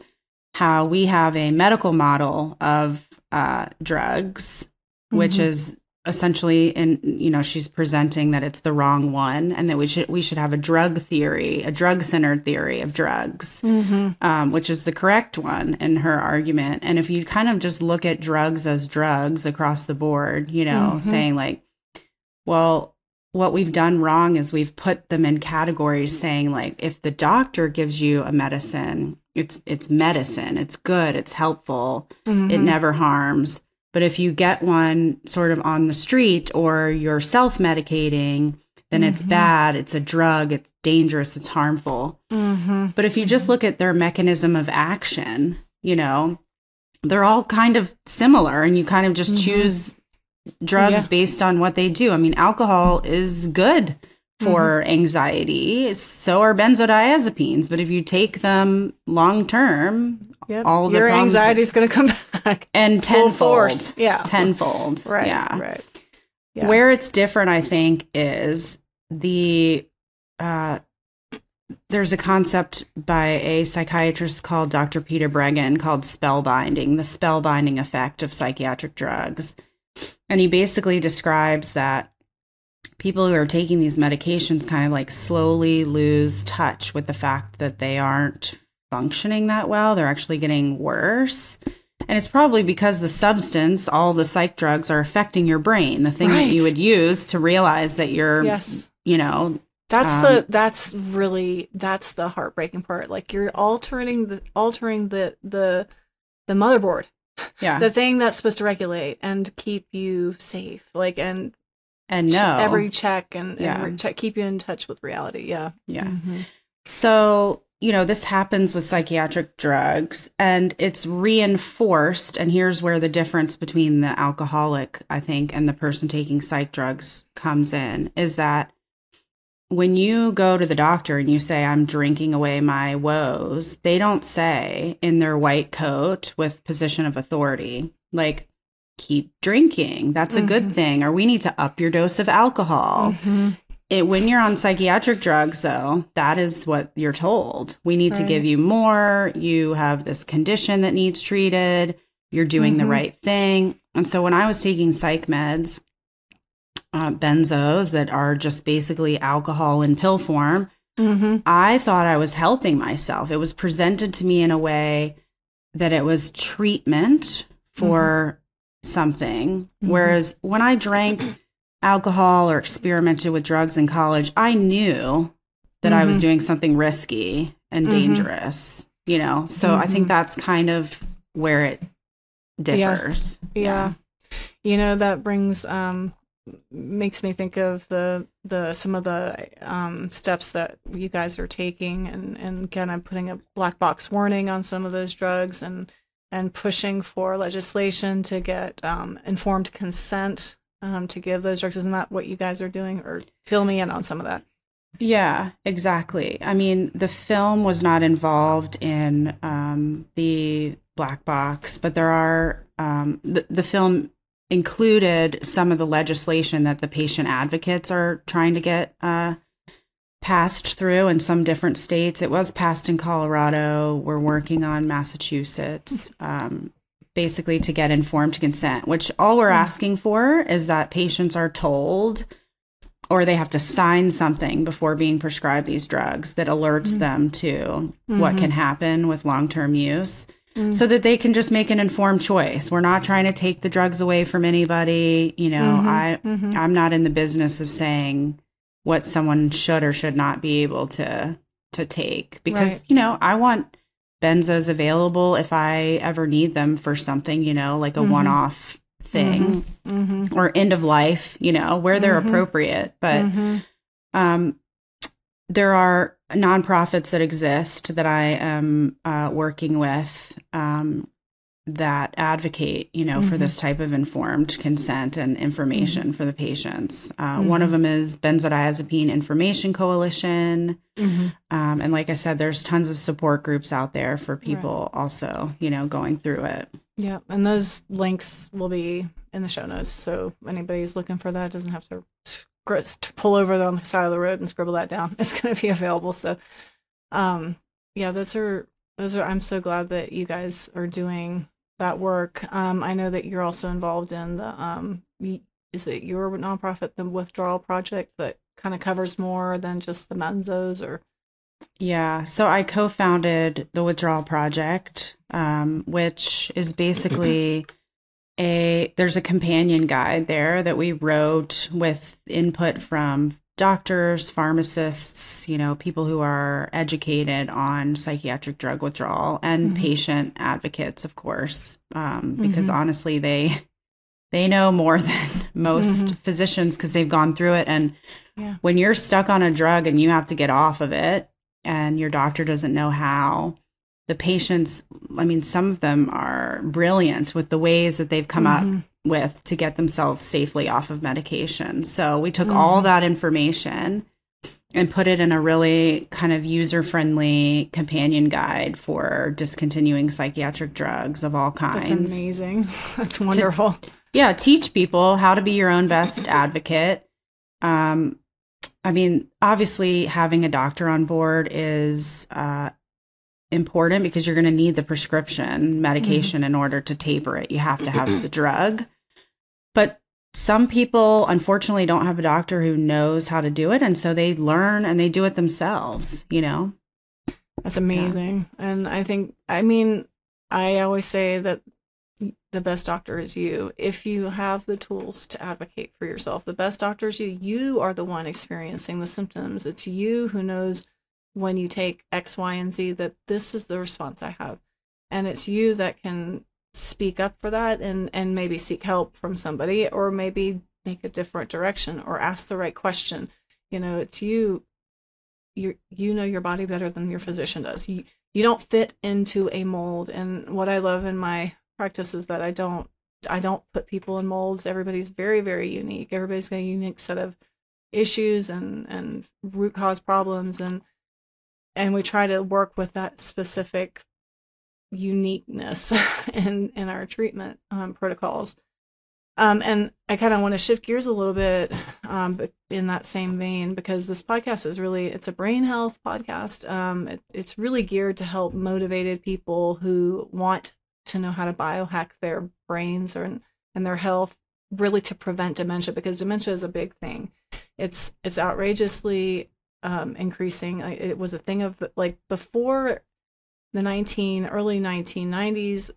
how we have a medical model of uh, drugs, which Mhm. is essentially, in you know, she's presenting that it's the wrong one, and that we should we should have a drug theory, a drug centered theory of drugs Mm-hmm. um, which is the correct one in her argument. And if you kind of just look at drugs as drugs across the board, you know, Mhm. saying like, well, what we've done wrong is we've put them in categories saying like if the doctor gives you a medicine, it's it's medicine, it's good, it's helpful, it Mm-hmm. never harms. But if you get one sort of on the street or you're self-medicating, then it's Mhm. bad, it's a drug, it's dangerous, it's harmful. Mm-hmm. But if you just look at their mechanism of action, you know, they're all kind of similar and you kind of just Mhm. choose drugs Yeah. based on what they do. I mean, alcohol is good for Mm-hmm. anxiety. So are benzodiazepines, but if you take them long term Yep. all the Your problems- anxiety's going to come back and full tenfold, force. Yeah. tenfold, Right. yeah. Right. Yeah. Where it's different, I think, is the uh, there's a concept by a psychiatrist called Dr. Peter Breggin called spellbinding, the spellbinding effect of psychiatric drugs. And he basically describes that people who are taking these medications kind of like slowly lose touch with the fact that they aren't functioning that well. They're actually getting worse. And it's probably because the substance, all the psych drugs are affecting your brain, the thing Right. that you would use to realize that you're, Yes. you know, That's Um, the that's really that's the heartbreaking part. Like you're altering the altering the the the motherboard, yeah. the thing that's supposed to regulate and keep you safe. Like and and no. every check and, Yeah. and check keep you in touch with reality. Yeah. yeah. Mhm. So, you know, this happens with psychiatric drugs and it's reinforced. And here's where the difference between the alcoholic, I think, and the person taking psych drugs comes in is that when you go to the doctor and you say, I'm drinking away my woes, they don't say in their white coat with position of authority, like, keep drinking. That's a good Mhm. thing. Or we need to up your dose of alcohol Mhm. it, when you're on psychiatric drugs though that is what you're told we need to give you more you have this condition that needs treated you're doing the Mhm. right thing and so when i was taking psych meds uh, benzos that are just basically alcohol in pill form Mhm. i thought i was helping myself it was presented to me in a way that it was treatment for something Mhm. whereas when i drank alcohol or experimented with drugs in college, I knew that I was Mhm. doing something risky and Mhm. dangerous, you know? So I think Mhm. that's kind of where it differs. Yeah. You know, that brings um makes me think of the the some of the um, steps that you guys are taking and and kind of putting a black box warning on some of those drugs and and pushing for legislation to get um, informed consent um, to give those drugs. Isn't that what you guys are doing? Or fill me in on some of that. Yeah, exactly. I mean, the film was not involved in um, the black box, but there are um, the, the film included some of the legislation that the patient advocates are trying to get uh, passed through in some different states. It was passed in Colorado. We're working on Massachusetts. Um, basically to get informed consent, which all we're asking for is that patients are told or they have to sign something before being prescribed these drugs that alerts mm-hmm. them to mm-hmm. what can happen with long term use. Mm. So that they can just make an informed choice. We're not trying to take the drugs away from anybody. You know, mm-hmm. I mm-hmm. I'm not in the business of saying what someone should or should not be able to to take because right. you know I want benzos available if I ever need them for something. You know, like a mm-hmm. one off thing mm-hmm. mm-hmm. or end of life. You know, where they're mm-hmm. appropriate, but um, there are nonprofits that exist that I am uh, working with um, that advocate, you know, mm-hmm. for this type of informed consent and information mm-hmm. for the patients. Uh, mm-hmm. One of them is Benzodiazepine Information Coalition, mm-hmm. um, and like I said, there's tons of support groups out there for people right. also, you know, going through it. Yeah, and those links will be in the show notes, so anybody's looking for that doesn't have to to pull over on the side of the road and scribble that down. It's going to be available. So, um, yeah, those are those are. I'm so glad that you guys are doing that work. Um, I know that you're also involved in the um, is it your nonprofit, the Withdrawal Project, that kind of covers more than just the Benzos or. Yeah, so I co-founded the Withdrawal Project, um, which is basically a there's a companion guide there that we wrote with input from doctors, pharmacists, you know, people who are educated on psychiatric drug withdrawal and mm-hmm. patient advocates, of course, um, because mm-hmm. honestly, they they know more than most mm-hmm. physicians because they've gone through it. And yeah. when you're stuck on a drug and you have to get off of it, and your doctor doesn't know how, the patients, I mean, some of them are brilliant with the ways that they've come mm-hmm. up with to get themselves safely off of medication. So we took mm-hmm. all that information and put it in a really kind of user friendly companion guide for discontinuing psychiatric drugs of all kinds. That's amazing. That's wonderful. To, yeah, teach people how to be your own best advocate. Um, I mean, obviously, having a doctor on board is uh, important because you're going to need the prescription medication mm-hmm. in order to taper it. You have to have the drug. But some people unfortunately don't have a doctor who knows how to do it and so they learn and they do it themselves, you know. That's amazing. Yeah. And I think I mean I always say that the best doctor is you. If you have the tools to advocate for yourself, the best doctor is you. You are the one experiencing the symptoms. It's you who knows when you take X, Y, and Z that this is the response I have. And it's you that can speak up for that and, and maybe seek help from somebody or maybe make a different direction or ask the right question. You know, it's you you you know your body better than your physician does. You you don't fit into a mold. And what I love in my practice is that I don't I don't put people in molds. Everybody's very, very unique. Everybody's got a unique set of issues and, and root cause problems and and we try to work with that specific uniqueness in in our treatment um, protocols. Um, and I kind of want to shift gears a little bit, um, but in that same vein, because this podcast is really it's a brain health podcast. Um, it, it's really geared to help motivated people who want to know how to biohack their brains or and their health, really to prevent dementia because dementia is a big thing. It's it's outrageously um, increasing. It was a thing of like before the 19 early 1990s,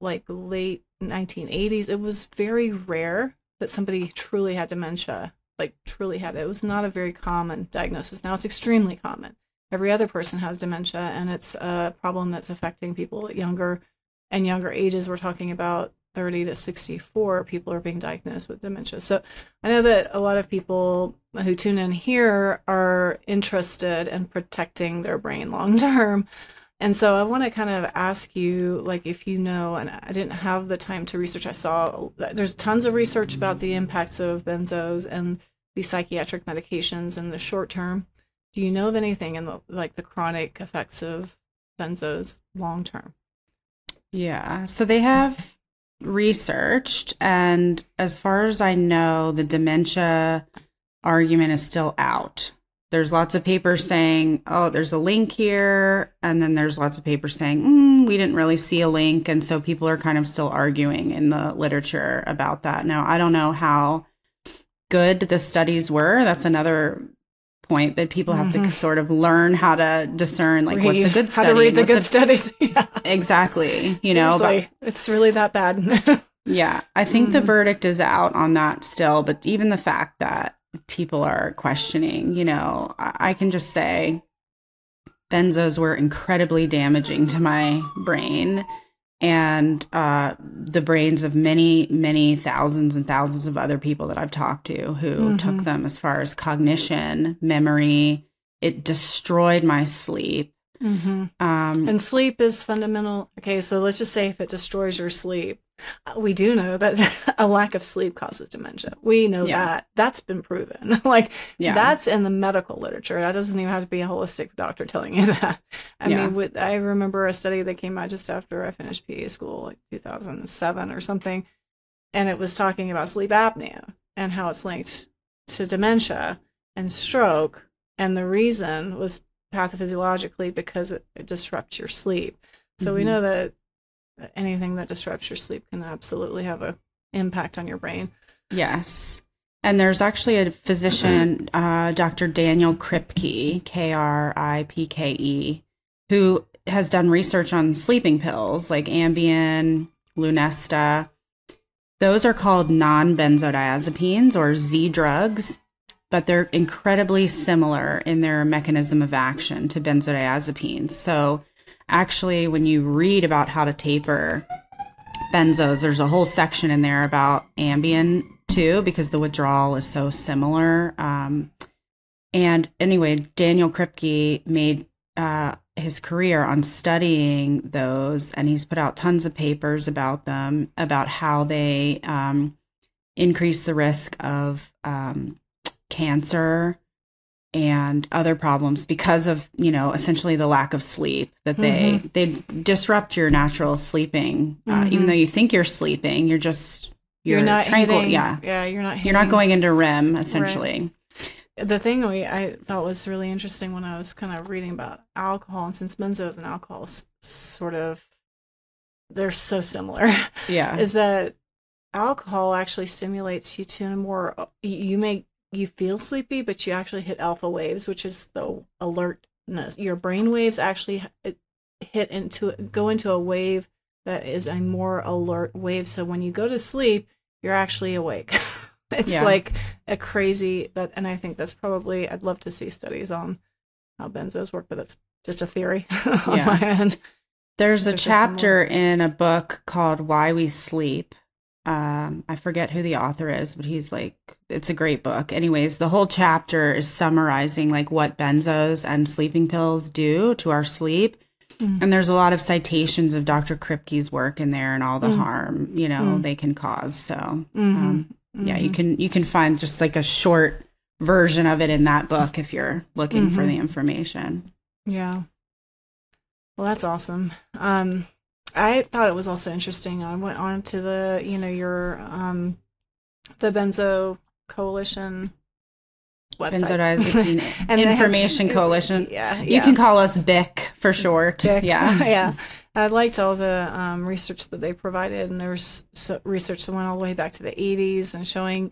like late 1980s. It was very rare that somebody truly had dementia, like truly had it. It was not a very common diagnosis. Now it's extremely common. Every other person has dementia, and it's a problem that's affecting people at younger and younger ages. We're talking about 30 to 64, people are being diagnosed with dementia. So I know that a lot of people who tune in here are interested in protecting their brain long term. And so I want to kind of ask you, like, if you know, and I didn't have the time to research. I saw there's tons of research about the impacts of benzos and these psychiatric medications in the short term. Do you know of anything in the like the chronic effects of benzos long term? Yeah. So they have researched, and as far as I know, the dementia argument is still out. There's lots of papers saying, oh, there's a link here. And then there's lots of papers saying, mm, we didn't really see a link. And so people are kind of still arguing in the literature about that. Now, I don't know how good the studies were. That's another point that people have mm-hmm. to sort of learn how to discern like read, what's a good study how to read the good a, studies yeah. exactly you know but, it's really that bad yeah i think mm-hmm. the verdict is out on that still but even the fact that people are questioning you know I, I can just say benzos were incredibly damaging to my brain and uh, the brains of many, many thousands and thousands of other people that I've talked to who mm-hmm. took them as far as cognition, memory. It destroyed my sleep. Mm-hmm. Um, and sleep is fundamental. Okay, so let's just say if it destroys your sleep, uh, we do know that a lack of sleep causes dementia. We know yeah. that. That's been proven. like yeah. that's in the medical literature. That doesn't even have to be a holistic doctor telling you that. I yeah. mean, with, I remember a study that came out just after I finished PA school, like 2007 or something, and it was talking about sleep apnea and how it's linked to dementia and stroke. And the reason was pathophysiologically because it, it disrupts your sleep. So mm-hmm. we know that anything that disrupts your sleep can absolutely have an impact on your brain. Yes. And there's actually a physician, uh, Dr. Daniel Kripke, K R I P K E, who has done research on sleeping pills like Ambien, Lunesta. Those are called non benzodiazepines or Z drugs but they're incredibly similar in their mechanism of action to benzodiazepines. So, actually, when you read about how to taper benzos, there's a whole section in there about Ambien too, because the withdrawal is so similar. Um, and anyway, Daniel Kripke made uh, his career on studying those, and he's put out tons of papers about them, about how they um, increase the risk of um, cancer and other problems because of you know essentially the lack of sleep that they mm-hmm. they disrupt your natural sleeping uh, mm-hmm. even though you think you're sleeping you're just you're, you're not tranquil hitting, yeah yeah you're not hitting. you're not going into rem essentially right. the thing we i thought was really interesting when i was kind of reading about alcohol and since benzos and alcohol sort of they're so similar yeah is that alcohol actually stimulates you to a more you may you feel sleepy, but you actually hit alpha waves, which is the alertness. Your brain waves actually hit into go into a wave that is a more alert wave. So when you go to sleep, you're actually awake. it's yeah. like a crazy that, and I think that's probably. I'd love to see studies on how benzos work, but that's just a theory on yeah. my end. There's a chapter in a book called Why We Sleep um, I forget who the author is, but he's like, it's a great book. Anyways, the whole chapter is summarizing like what benzos and sleeping pills do to our sleep. Mm. And there's a lot of citations of Dr. Kripke's work in there and all the mm. harm, you know, mm. they can cause. So, mm-hmm. Um, yeah, mm-hmm. you can, you can find just like a short version of it in that book if you're looking mm-hmm. for the information. Yeah. Well, that's awesome. Um, I thought it was also interesting. I went on to the, you know, your um the Benzo Coalition website. Benzodiazepine Information Coalition. Yeah, You can call us BIC for short. BIC. Yeah. yeah. I liked all the um, research that they provided, and there was research that went all the way back to the 80s and showing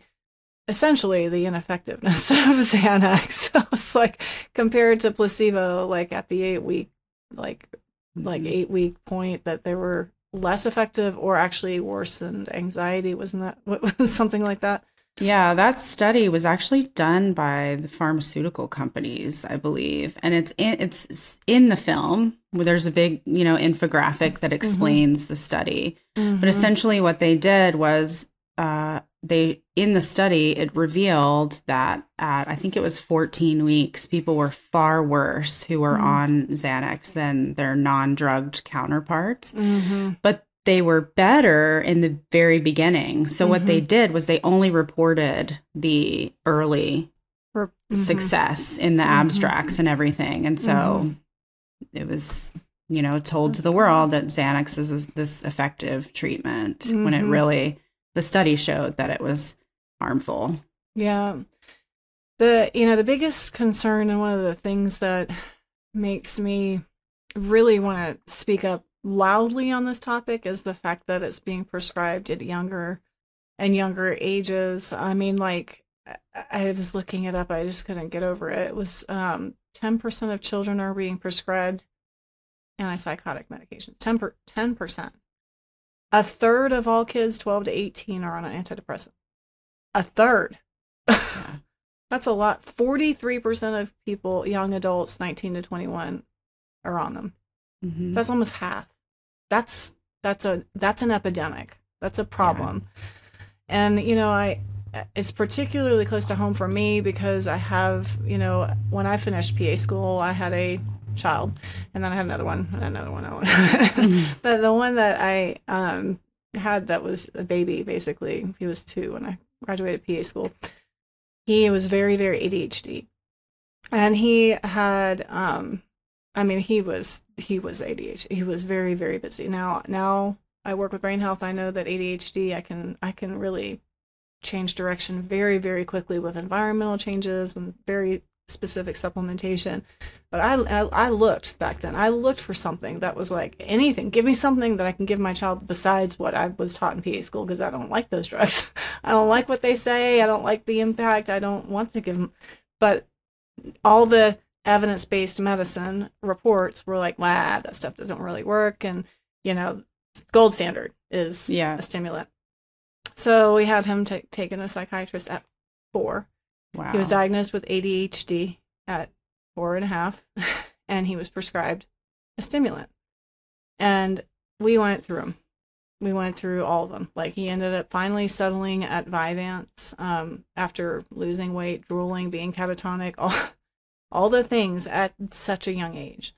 essentially the ineffectiveness of Xanax. So it's like compared to placebo, like at the eight week like like mm-hmm. eight week point that they were less effective or actually worsened anxiety. Wasn't that what was something like that? Yeah, that study was actually done by the pharmaceutical companies, I believe, and it's in, it's in the film. Where there's a big, you know, infographic that explains mm-hmm. the study. Mm-hmm. But essentially, what they did was uh, they in the study it revealed that at I think it was 14 weeks, people were far worse who were mm-hmm. on Xanax than their non-drugged counterparts. Mm-hmm. But they were better in the very beginning. So mm-hmm. what they mm-hmm. did was they only reported the early mm-hmm. success in the mm-hmm. abstracts and everything. And so it was, you know, told to the world that Xanax is this effective treatment when it really the study showed that it was harmful. Yeah. The you know, the biggest concern and one of the things that makes me really want to speak up loudly on this topic is the fact that it's being prescribed at younger and younger ages. I mean, like I was looking it up, I just couldn't get over it. It was um, 10% of children are being prescribed antipsychotic medications. 10 per, 10%. A third of all kids 12 to 18 are on an antidepressant. A third. That's a lot. 43% of people, young adults 19 to 21, are on them. Mm-hmm. That's almost half that's that's a that's an epidemic. That's a problem. Yeah. And you know, I it's particularly close to home for me because I have, you know, when I finished PA school, I had a child, and then I had another one, and another one. mm-hmm. but the one that I um, had that was a baby, basically, he was two when I graduated PA school. He was very, very ADHD, and he had um, I mean, he was he was ADHD. He was very very busy. Now now I work with brain health. I know that ADHD I can I can really change direction very very quickly with environmental changes and very specific supplementation. But I, I, I looked back then. I looked for something that was like anything. Give me something that I can give my child besides what I was taught in PA school because I don't like those drugs. I don't like what they say. I don't like the impact. I don't want to give them. But all the evidence based medicine reports were like, wow, that stuff doesn't really work. And, you know, gold standard is yeah. a stimulant. So we had him t- taken a psychiatrist at four. Wow. He was diagnosed with ADHD at four and a half, and he was prescribed a stimulant. And we went through them. We went through all of them. Like he ended up finally settling at Vyvanse um, after losing weight, drooling, being catatonic, all all the things at such a young age.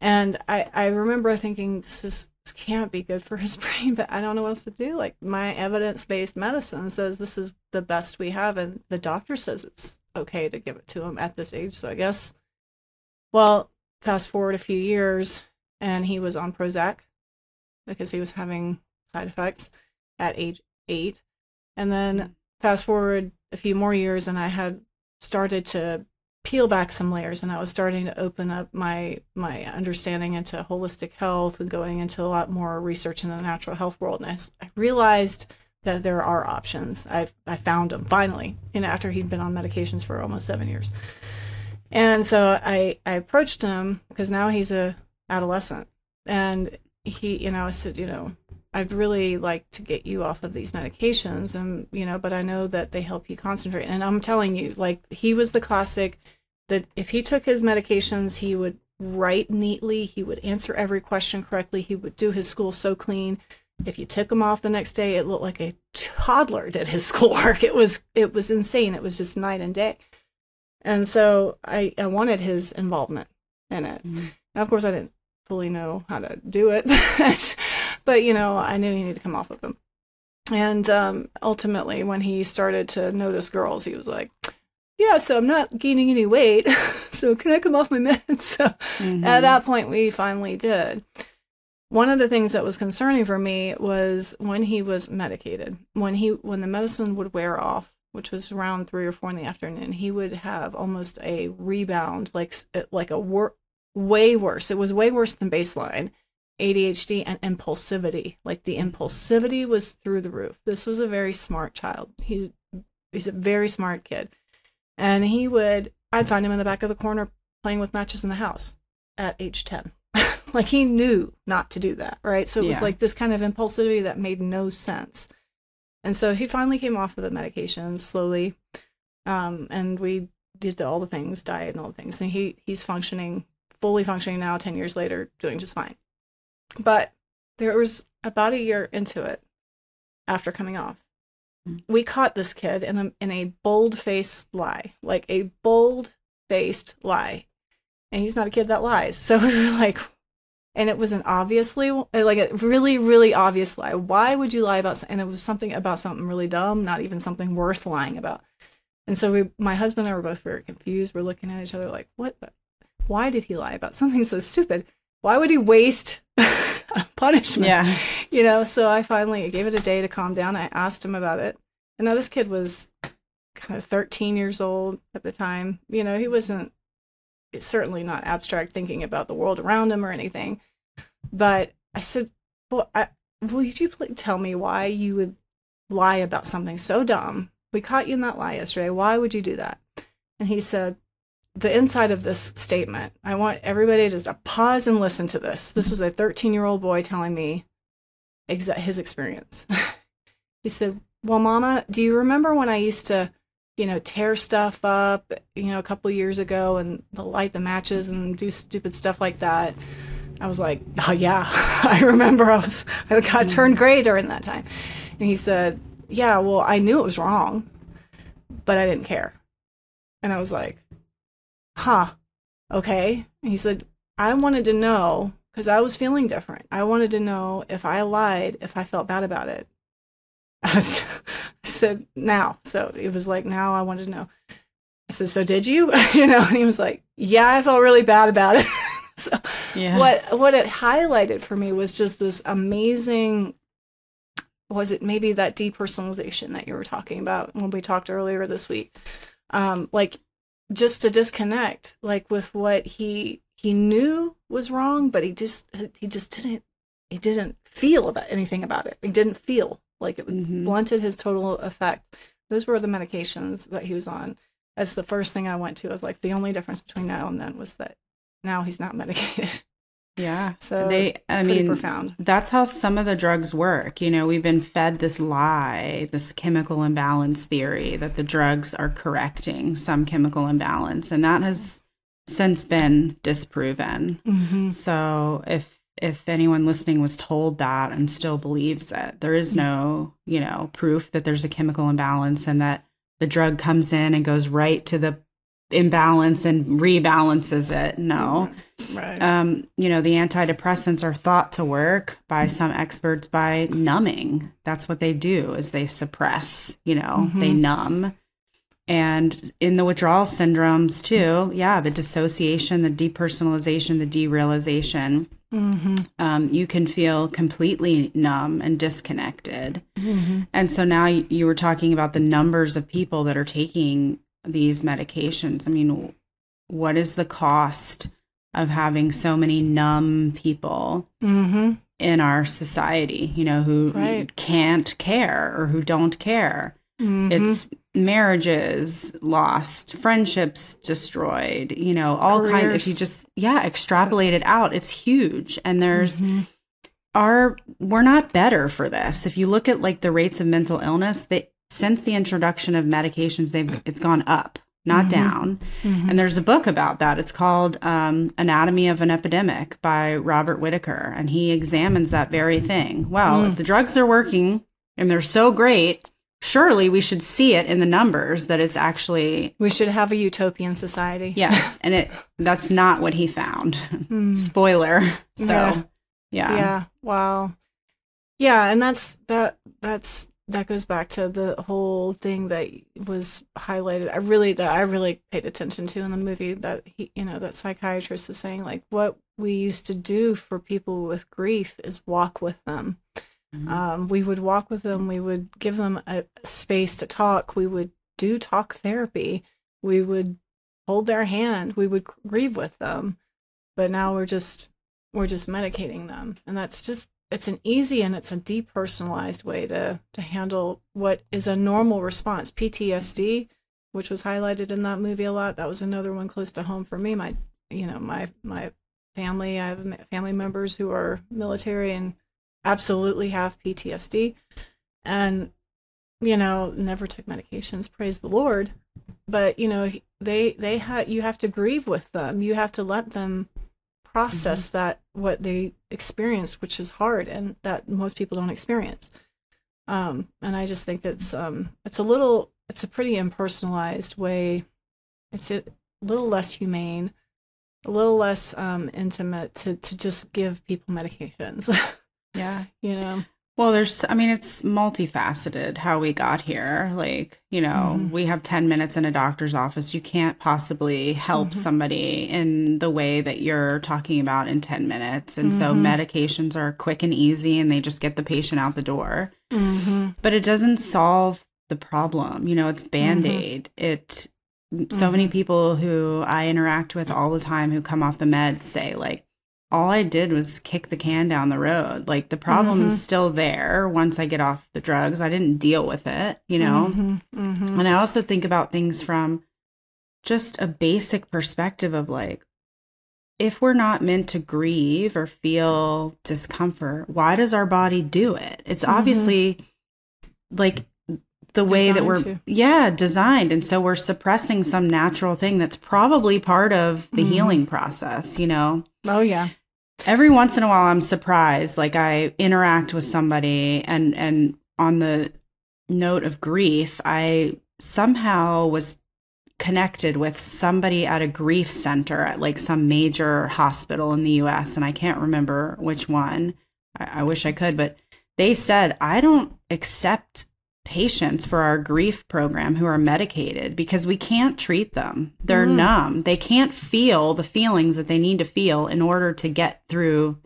And I, I remember thinking, this is this can't be good for his brain, but I don't know what else to do. Like my evidence based medicine says this is the best we have, and the doctor says it's okay to give it to him at this age. So I guess, well, fast forward a few years, and he was on Prozac because he was having side effects at age eight. And then mm. fast forward a few more years, and I had started to peel back some layers and I was starting to open up my my understanding into holistic health and going into a lot more research in the natural health world. And I, I realized that there are options. I I found them finally, and after he'd been on medications for almost seven years, and so I I approached him because now he's a adolescent, and he you know I said you know I'd really like to get you off of these medications and you know but I know that they help you concentrate. And I'm telling you like he was the classic that if he took his medications he would write neatly he would answer every question correctly he would do his school so clean. If you took him off the next day it looked like a toddler did his schoolwork. It was it was insane. It was just night and day. And so I, I wanted his involvement in it. Mm-hmm. and of course I didn't fully know how to do it but you know, I knew he needed to come off of them. And um, ultimately, when he started to notice girls, he was like, "Yeah, so I'm not gaining any weight. so can I come off my meds?" So mm-hmm. at that point, we finally did. One of the things that was concerning for me was when he was medicated. When he when the medicine would wear off, which was around three or four in the afternoon, he would have almost a rebound, like like a wor- way worse. It was way worse than baseline ADHD and impulsivity. Like the impulsivity was through the roof. This was a very smart child. He, he's a very smart kid. And he would, I'd find him in the back of the corner playing with matches in the house at age 10. like he knew not to do that, right? So it was yeah. like this kind of impulsivity that made no sense. And so he finally came off of the medication slowly. Um, and we did the, all the things, diet and all the things. And he he's functioning, fully functioning now, 10 years later, doing just fine. But there was about a year into it after coming off. Mm. We caught this kid in a in a bold faced lie, like a bold faced lie. And he's not a kid that lies. So we were like, and it was an obviously like a really really obvious lie why would you lie about something and it was something about something really dumb not even something worth lying about and so we my husband and i were both very confused we're looking at each other like what the, why did he lie about something so stupid why would he waste punishment. Yeah. you know so i finally gave it a day to calm down. I asked him about it. And now this kid was kind of 13 years old at the time. You know he wasn't certainly not abstract thinking about the world around him or anything. But i said well I, will you please tell me why you would lie about something so dumb? We caught you in that lie yesterday. Why would you do that? And he said the inside of this statement. I want everybody just to pause and listen to this. This was a 13 year old boy telling me exa- his experience. He said well mama do you remember when i used to you know tear stuff up you know a couple years ago and light the matches and do stupid stuff like that? I was like oh yeah. I remember i was i got turned gray during that time. And he said yeah well i knew it was wrong but i didn't care. And i was like huh. Okay. And he said i wanted to know because i was feeling different. I wanted to know if i lied if i felt bad about it I, said now. So it was like now i wanted to know. I said so did you? You know and he was like yeah i felt really bad about it. So Yeah. what what it highlighted for me was just this amazing was it maybe that depersonalization that you were talking about when we talked earlier this week? Um like just to disconnect like with what he he knew was wrong but he just he just didn't he didn't feel about anything about it. He didn't feel like it Mhm. blunted his total effect. Those were the medications that he was on. That's the first thing i went to. I was like the only difference between now and then was that now he's not medicated Yeah. so they, I mean, profound that's how some of the drugs work. You know, we've been fed this lie, this chemical imbalance theory that the drugs are correcting some chemical imbalance, and that has since been disproven. mm-hmm. So if if anyone listening was told that and still believes it, there is no, you know, proof that there's a chemical imbalance and that the drug comes in and goes right to the imbalance and rebalances it. No. right Um, you know, the antidepressants are thought to work by some experts by numbing. That's what they do is they suppress, you know, they Mhm. numb. And in the withdrawal syndromes too, yeah, the dissociation, the depersonalization, the derealization, mm-hmm. um, you can feel completely numb and disconnected. Mm-hmm. And so now y- you were talking about the numbers of people that are taking these medications. I mean, what is the cost of having so many numb people Mm-hmm. in our society, you know, who Right. can't care or who don't care? Mm-hmm. It's marriages lost, friendships destroyed, you know, all kind if you just yeah, extrapolate it out, it's huge. And there's Mhm. are we're not better for this. If you look at like the rates of mental illness, they since the introduction of medications, they've it's gone up, not Mhm. down. Mhm. And there's a book about that. It's called um, Anatomy of an Epidemic by Robert Whitaker, and he examines that very thing. Well, Mm. if the drugs are working and they're so great, surely we should see it in the numbers that it's actually we should have a utopian society yes, and it that's not what he found. Mm. Spoiler. So Yeah. yeah. yeah wow yeah and that's that that's that goes back to the whole thing that was highlighted i really that i really paid attention to in the movie that he you know that psychiatrist is saying like what we used to do for people with grief is walk with them Mhm. um, we would walk with them we would give them a space to talk we would do talk therapy we would hold their hand we would grieve with them but now we're just we're just medicating them and that's just it's an easy and it's a depersonalized way to to handle what is a normal response ptsd which was highlighted in that movie a lot that was another one close to home for me my you know my my family i have family members who are military and absolutely have ptsd and you know, never took medications, praise the Lord. But, you know, they they had you have to grieve with them. You have to let them process mm-hmm. that what they experience, which is hard and that most people don't experience. Um, and I just think it's um, it's a little it's a pretty impersonalized way. It's a little less humane, a little less um, intimate to to just give people medications. yeah, you know. Well, there's, I mean, it's multifaceted how we got here. Like, you know, mm-hmm. we have 10 minutes in a doctor's office. You can't possibly help mm-hmm. somebody in the way that you're talking about in 10 minutes. And mm-hmm. so medications are quick and easy and they just get the patient out the door. Mm-hmm. But it doesn't solve the problem. You know, it's band aid. Mm-hmm. It, so many mm-hmm. people who I interact with all the time who come off the meds say, like, all I did was kick the can down the road. Like the problem's mm-hmm. still there once I get off the drugs. I didn't deal with it, you know? Mm-hmm. Mm-hmm. And I also think about things from just a basic perspective of like, if we're not meant to grieve or feel discomfort, why does our body do it? It's mm-hmm. obviously like the way designed that we're to. yeah designed and so we're suppressing some natural thing that's probably part of the mm-hmm. healing process you know oh yeah every once in a while i'm surprised. Like i interact with somebody and and on the note of grief i somehow was connected with somebody at a grief center at like some major hospital in the us and i can't remember which one. I, I wish i could but they said i don't accept patients for our grief program who are medicated because we can't treat them. They're mm. numb. They can't feel the feelings that they need to feel in order to get through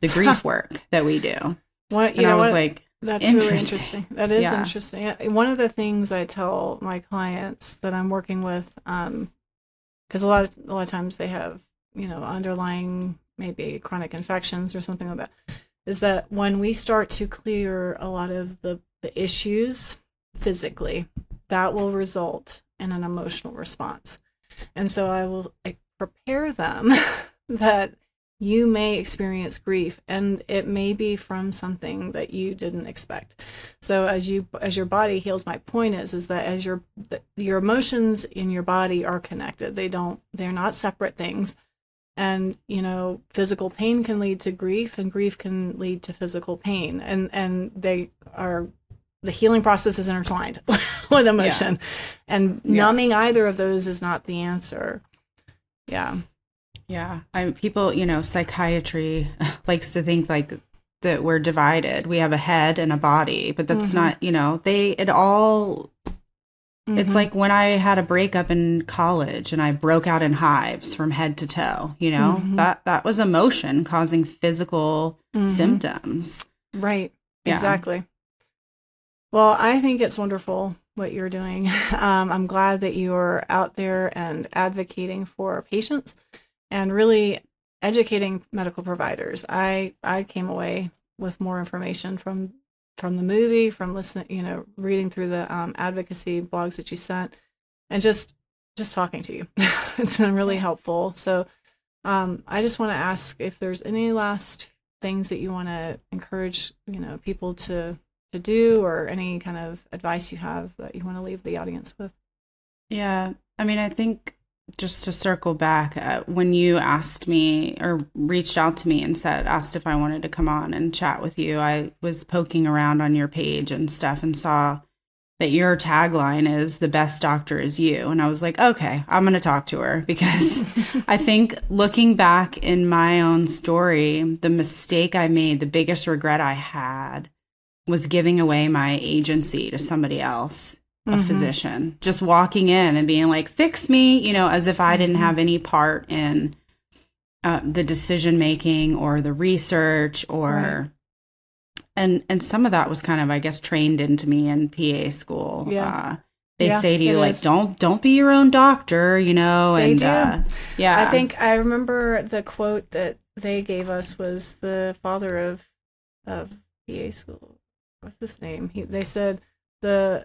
the grief work that we do. What you and know, I was what, like, that's interesting. really interesting. That is yeah. interesting. One of the things I tell my clients that I'm working with, um, because a lot of a lot of times they have you know underlying maybe chronic infections or something like that, is that when we start to clear a lot of the the issues physically, that will result in an emotional response. And so I will prepare them that you may experience grief and it may be from something that you didn't expect. So as you as your body heals my point is is that as your your emotions in your body are connected. They don't they're not separate things. And you know physical pain can lead to grief and grief can lead to physical pain. And and they are the healing process is intertwined with emotion yeah. and yeah. numbing either of those is not the answer yeah yeah i people you know psychiatry likes to think like that we're divided we have a head and a body but that's mm-hmm. not you know they it all mm-hmm. it's like when i had a breakup in college and i broke out in hives from head to toe you know mm-hmm. that that was emotion causing physical mm-hmm. symptoms right yeah. exactly well, I think it's wonderful what you're doing. Um, I'm glad that you're out there and advocating for patients and really educating medical providers. I I came away with more information from from the movie, from listening, you know, reading through the um, advocacy blogs that you sent, and just just talking to you. it's been really helpful. So um, I just want to ask if there's any last things that you want to encourage, you know, people to to do or any kind of advice you have that you want to leave the audience with? Yeah, I mean, I think just to circle back, uh, when you asked me or reached out to me and said, asked if I wanted to come on and chat with you, I was poking around on your page and stuff and saw that your tagline is the best doctor is you. And I was like, okay, I'm going to talk to her because I think looking back in my own story, the mistake I made, the biggest regret I had was giving away my agency to somebody else, a mm-hmm. physician, just walking in and being like, fix me, you know, as if I didn't have mm-hmm. any part in uh, the decision making or the research or. Right. And and some of that was kind of, I guess, trained into me in PA school. Yeah. Uh, they yeah, say to you like is. don't don't be your own doctor you know and do. Uh, yeah i think i remember the quote that they gave us was the father of of pa school what's his name? He, they said the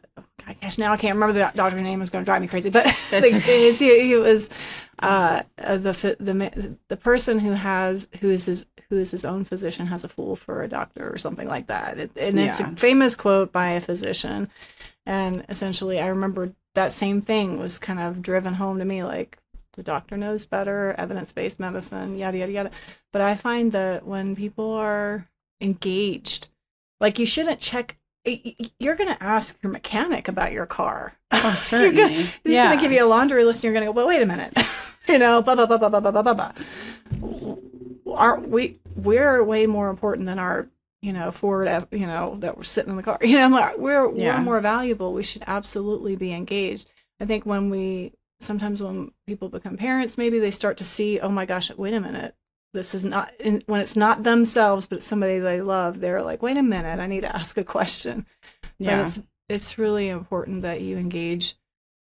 gosh now I can't remember the doctor's name. It's going to drive me crazy, but the, okay. he, he was uh, the the the person who has who is his who is his own physician has a fool for a doctor or something like that. It, and yeah. it's a famous quote by a physician. And essentially, I remember that same thing was kind of driven home to me like the doctor knows better, evidence based medicine, yada, yada, yada. But I find that when people are engaged, like you shouldn't check. You're going to ask your mechanic about your car. Oh, certainly. gonna, he's yeah. going to give you a laundry list, and you're going to go, "Well, wait a minute," you know, blah blah blah blah blah blah blah blah aren't we we're way more important than our you know Ford you know that we're sitting in the car you know we're yeah. we're more valuable we should absolutely be engaged i think when we sometimes when people become parents maybe they start to see oh my gosh wait a minute this is not when it's not themselves but it's somebody they love they're like wait a minute i need to ask a question yeah. but it's it's really important that you engage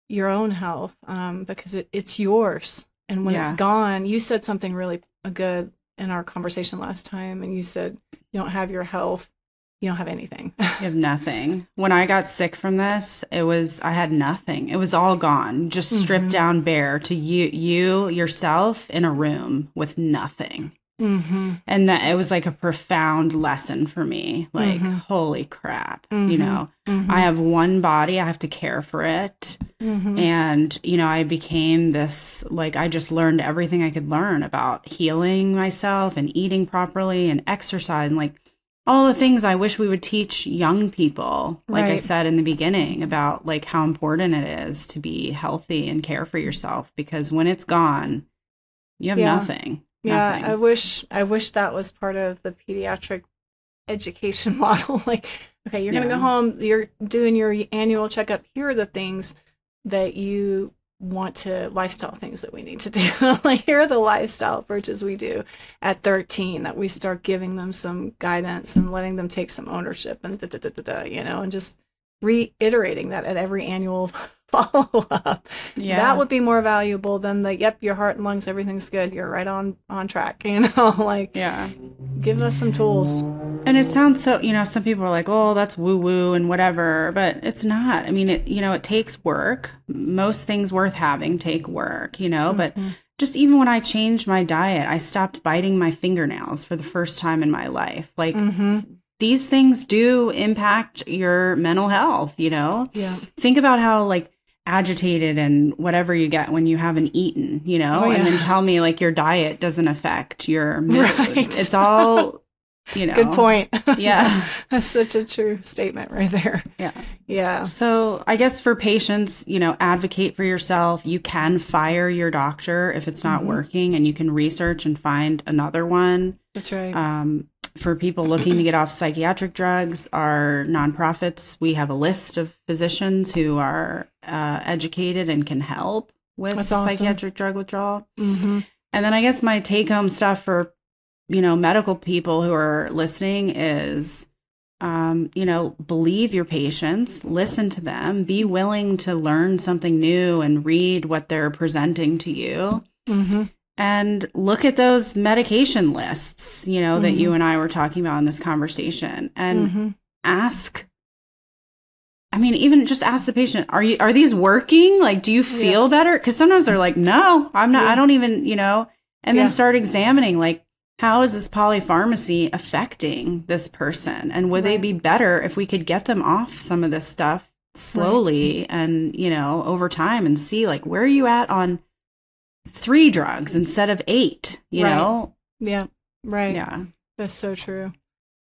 your own health um, because it, it's yours and when yeah. it's gone you said something really good in our conversation last time and you said you don't have your health you don't have anything you have nothing when i got sick from this it was i had nothing it was all gone just stripped mm-hmm. down bare to you you yourself in a room with nothing mm-hmm. and that it was like a profound lesson for me like mm-hmm. holy crap you mm-hmm. know mm-hmm. i have one body i have to care for it Mm-hmm. And, you know, I became this like, I just learned everything I could learn about healing myself and eating properly and exercise and like all the things I wish we would teach young people. Like right. I said in the beginning about like how important it is to be healthy and care for yourself because when it's gone, you have yeah. nothing. Yeah, nothing. I wish I wish that was part of the pediatric education model. like, okay, you're gonna go home, you're doing your annual checkup. Here are the things that you want to lifestyle things that we need to do. like here are the lifestyle approaches we do at 13 that we start giving them some guidance and letting them take some ownership and da, da, da, da, da, you know, and just reiterating that at every annual follow up. Yeah. That would be more valuable than the yep, your heart and lungs, everything's good. You're right on on track. You know, like yeah. Give us some tools. And it sounds so, you know, some people are like, oh, that's woo woo and whatever, but it's not. I mean, it, you know, it takes work. Most things worth having take work, you know, mm-hmm. but just even when I changed my diet, I stopped biting my fingernails for the first time in my life. Like, mm-hmm these things do impact your mental health, you know? Yeah. Think about how like agitated and whatever you get when you haven't eaten, you know? Oh, yeah. And then tell me like your diet doesn't affect your mood. Right. It's all you know. Good point. Yeah. That's such a true statement right there. Yeah. Yeah. So I guess for patients, you know, advocate for yourself. You can fire your doctor if it's not mm-hmm. working and you can research and find another one. That's right. Um, for people looking to get off psychiatric drugs, our nonprofits, we have a list of physicians who are uh, educated and can help with awesome. psychiatric drug withdrawal. Mm-hmm. And then I guess my take home stuff for, you know, medical people who are listening is, um, you know, believe your patients, listen to them, be willing to learn something new and read what they're presenting to you. Mm-hmm and look at those medication lists, you know, mm-hmm. that you mm-hmm. and I were talking about in this conversation and mm-hmm. ask I mean, even just ask the patient, are you are these working? Like do you feel yeah. better? Cuz sometimes they're like, "No, I'm not yeah. I don't even, you know." And yeah. then start examining like how is this polypharmacy affecting this person and would right. they be better if we could get them off some of this stuff slowly right. and, you know, over time and see like where are you at on three drugs instead of eight, you right. know? Yeah. Right. Yeah. That's so true.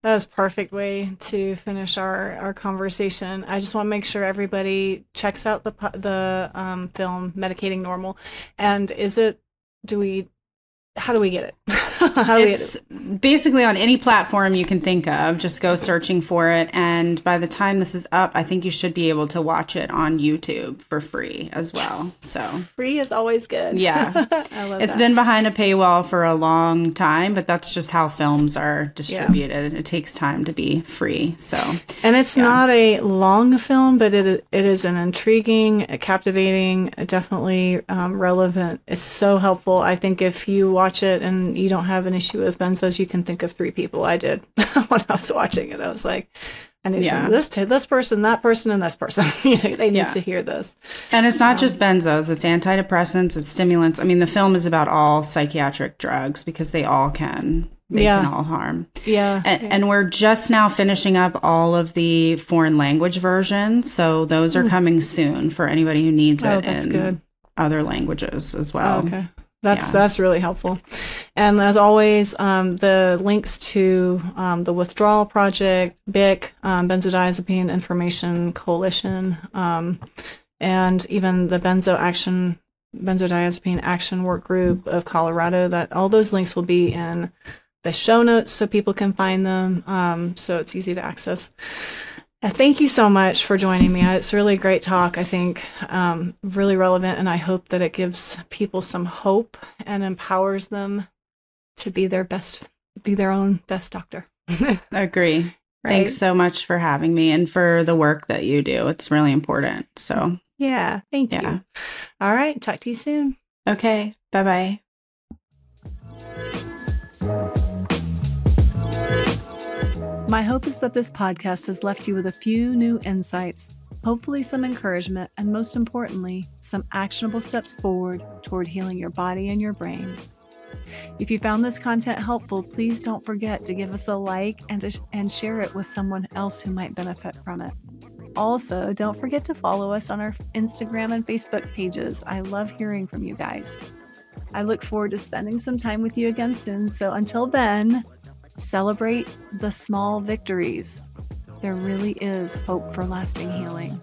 That was perfect way to finish our, our conversation. I just want to make sure everybody checks out the the um, film Medicating Normal. And is it? Do we how do we get it? how do it's we get it? basically on any platform you can think of. Just go searching for it, and by the time this is up, I think you should be able to watch it on YouTube for free as well. Yes. So free is always good. Yeah, I love It's that. been behind a paywall for a long time, but that's just how films are distributed. Yeah. It takes time to be free. So, and it's yeah. not a long film, but it it is an intriguing, captivating, definitely um, relevant. It's so helpful. I think if you watch it and you don't have an issue with benzos, you can think of three people. I did when I was watching it. I was like, I need Yeah. this to this person, that person, and this person. you know, they need Yeah. to hear this. And it's not just um, benzos, it's antidepressants, it's stimulants. I mean, the film is about all psychiatric drugs because they all can they Yeah. can all harm. Yeah. And, and we're just now finishing up all of the foreign language versions, so those are coming soon for anybody who needs it. Oh, that's in good. other languages as well. Oh, okay. That's yeah. that's really helpful. And as always, um, the links to um, the Withdrawal Project, BIC, um, Benzodiazepine Information Coalition, um, and even the Benzo Action Benzodiazepine Action Work Group of Colorado. That all those links will be in the show notes so people can find them. Um, so it's easy to access. Uh, Thank you so much for joining me. It's really a great talk. I think um, really relevant, and I hope that it gives people some hope and empowers them to be their best, be their own best doctor. Agree. Right? Thanks so much for having me and for the work that you do. It's really important. So, Yeah. Thank Yeah. you. All right. Talk to you soon. okay. Bye bye. My hope is that this podcast has left you with a few new insights, hopefully, some encouragement, and most importantly, some actionable steps forward toward healing your body and your brain. If you found this content helpful, please don't forget to give us a like and, to, and share it with someone else who might benefit from it. Also, don't forget to follow us on our Instagram and Facebook pages. I love hearing from you guys. I look forward to spending some time with you again soon. So until then, celebrate the small victories. There really is hope for lasting healing.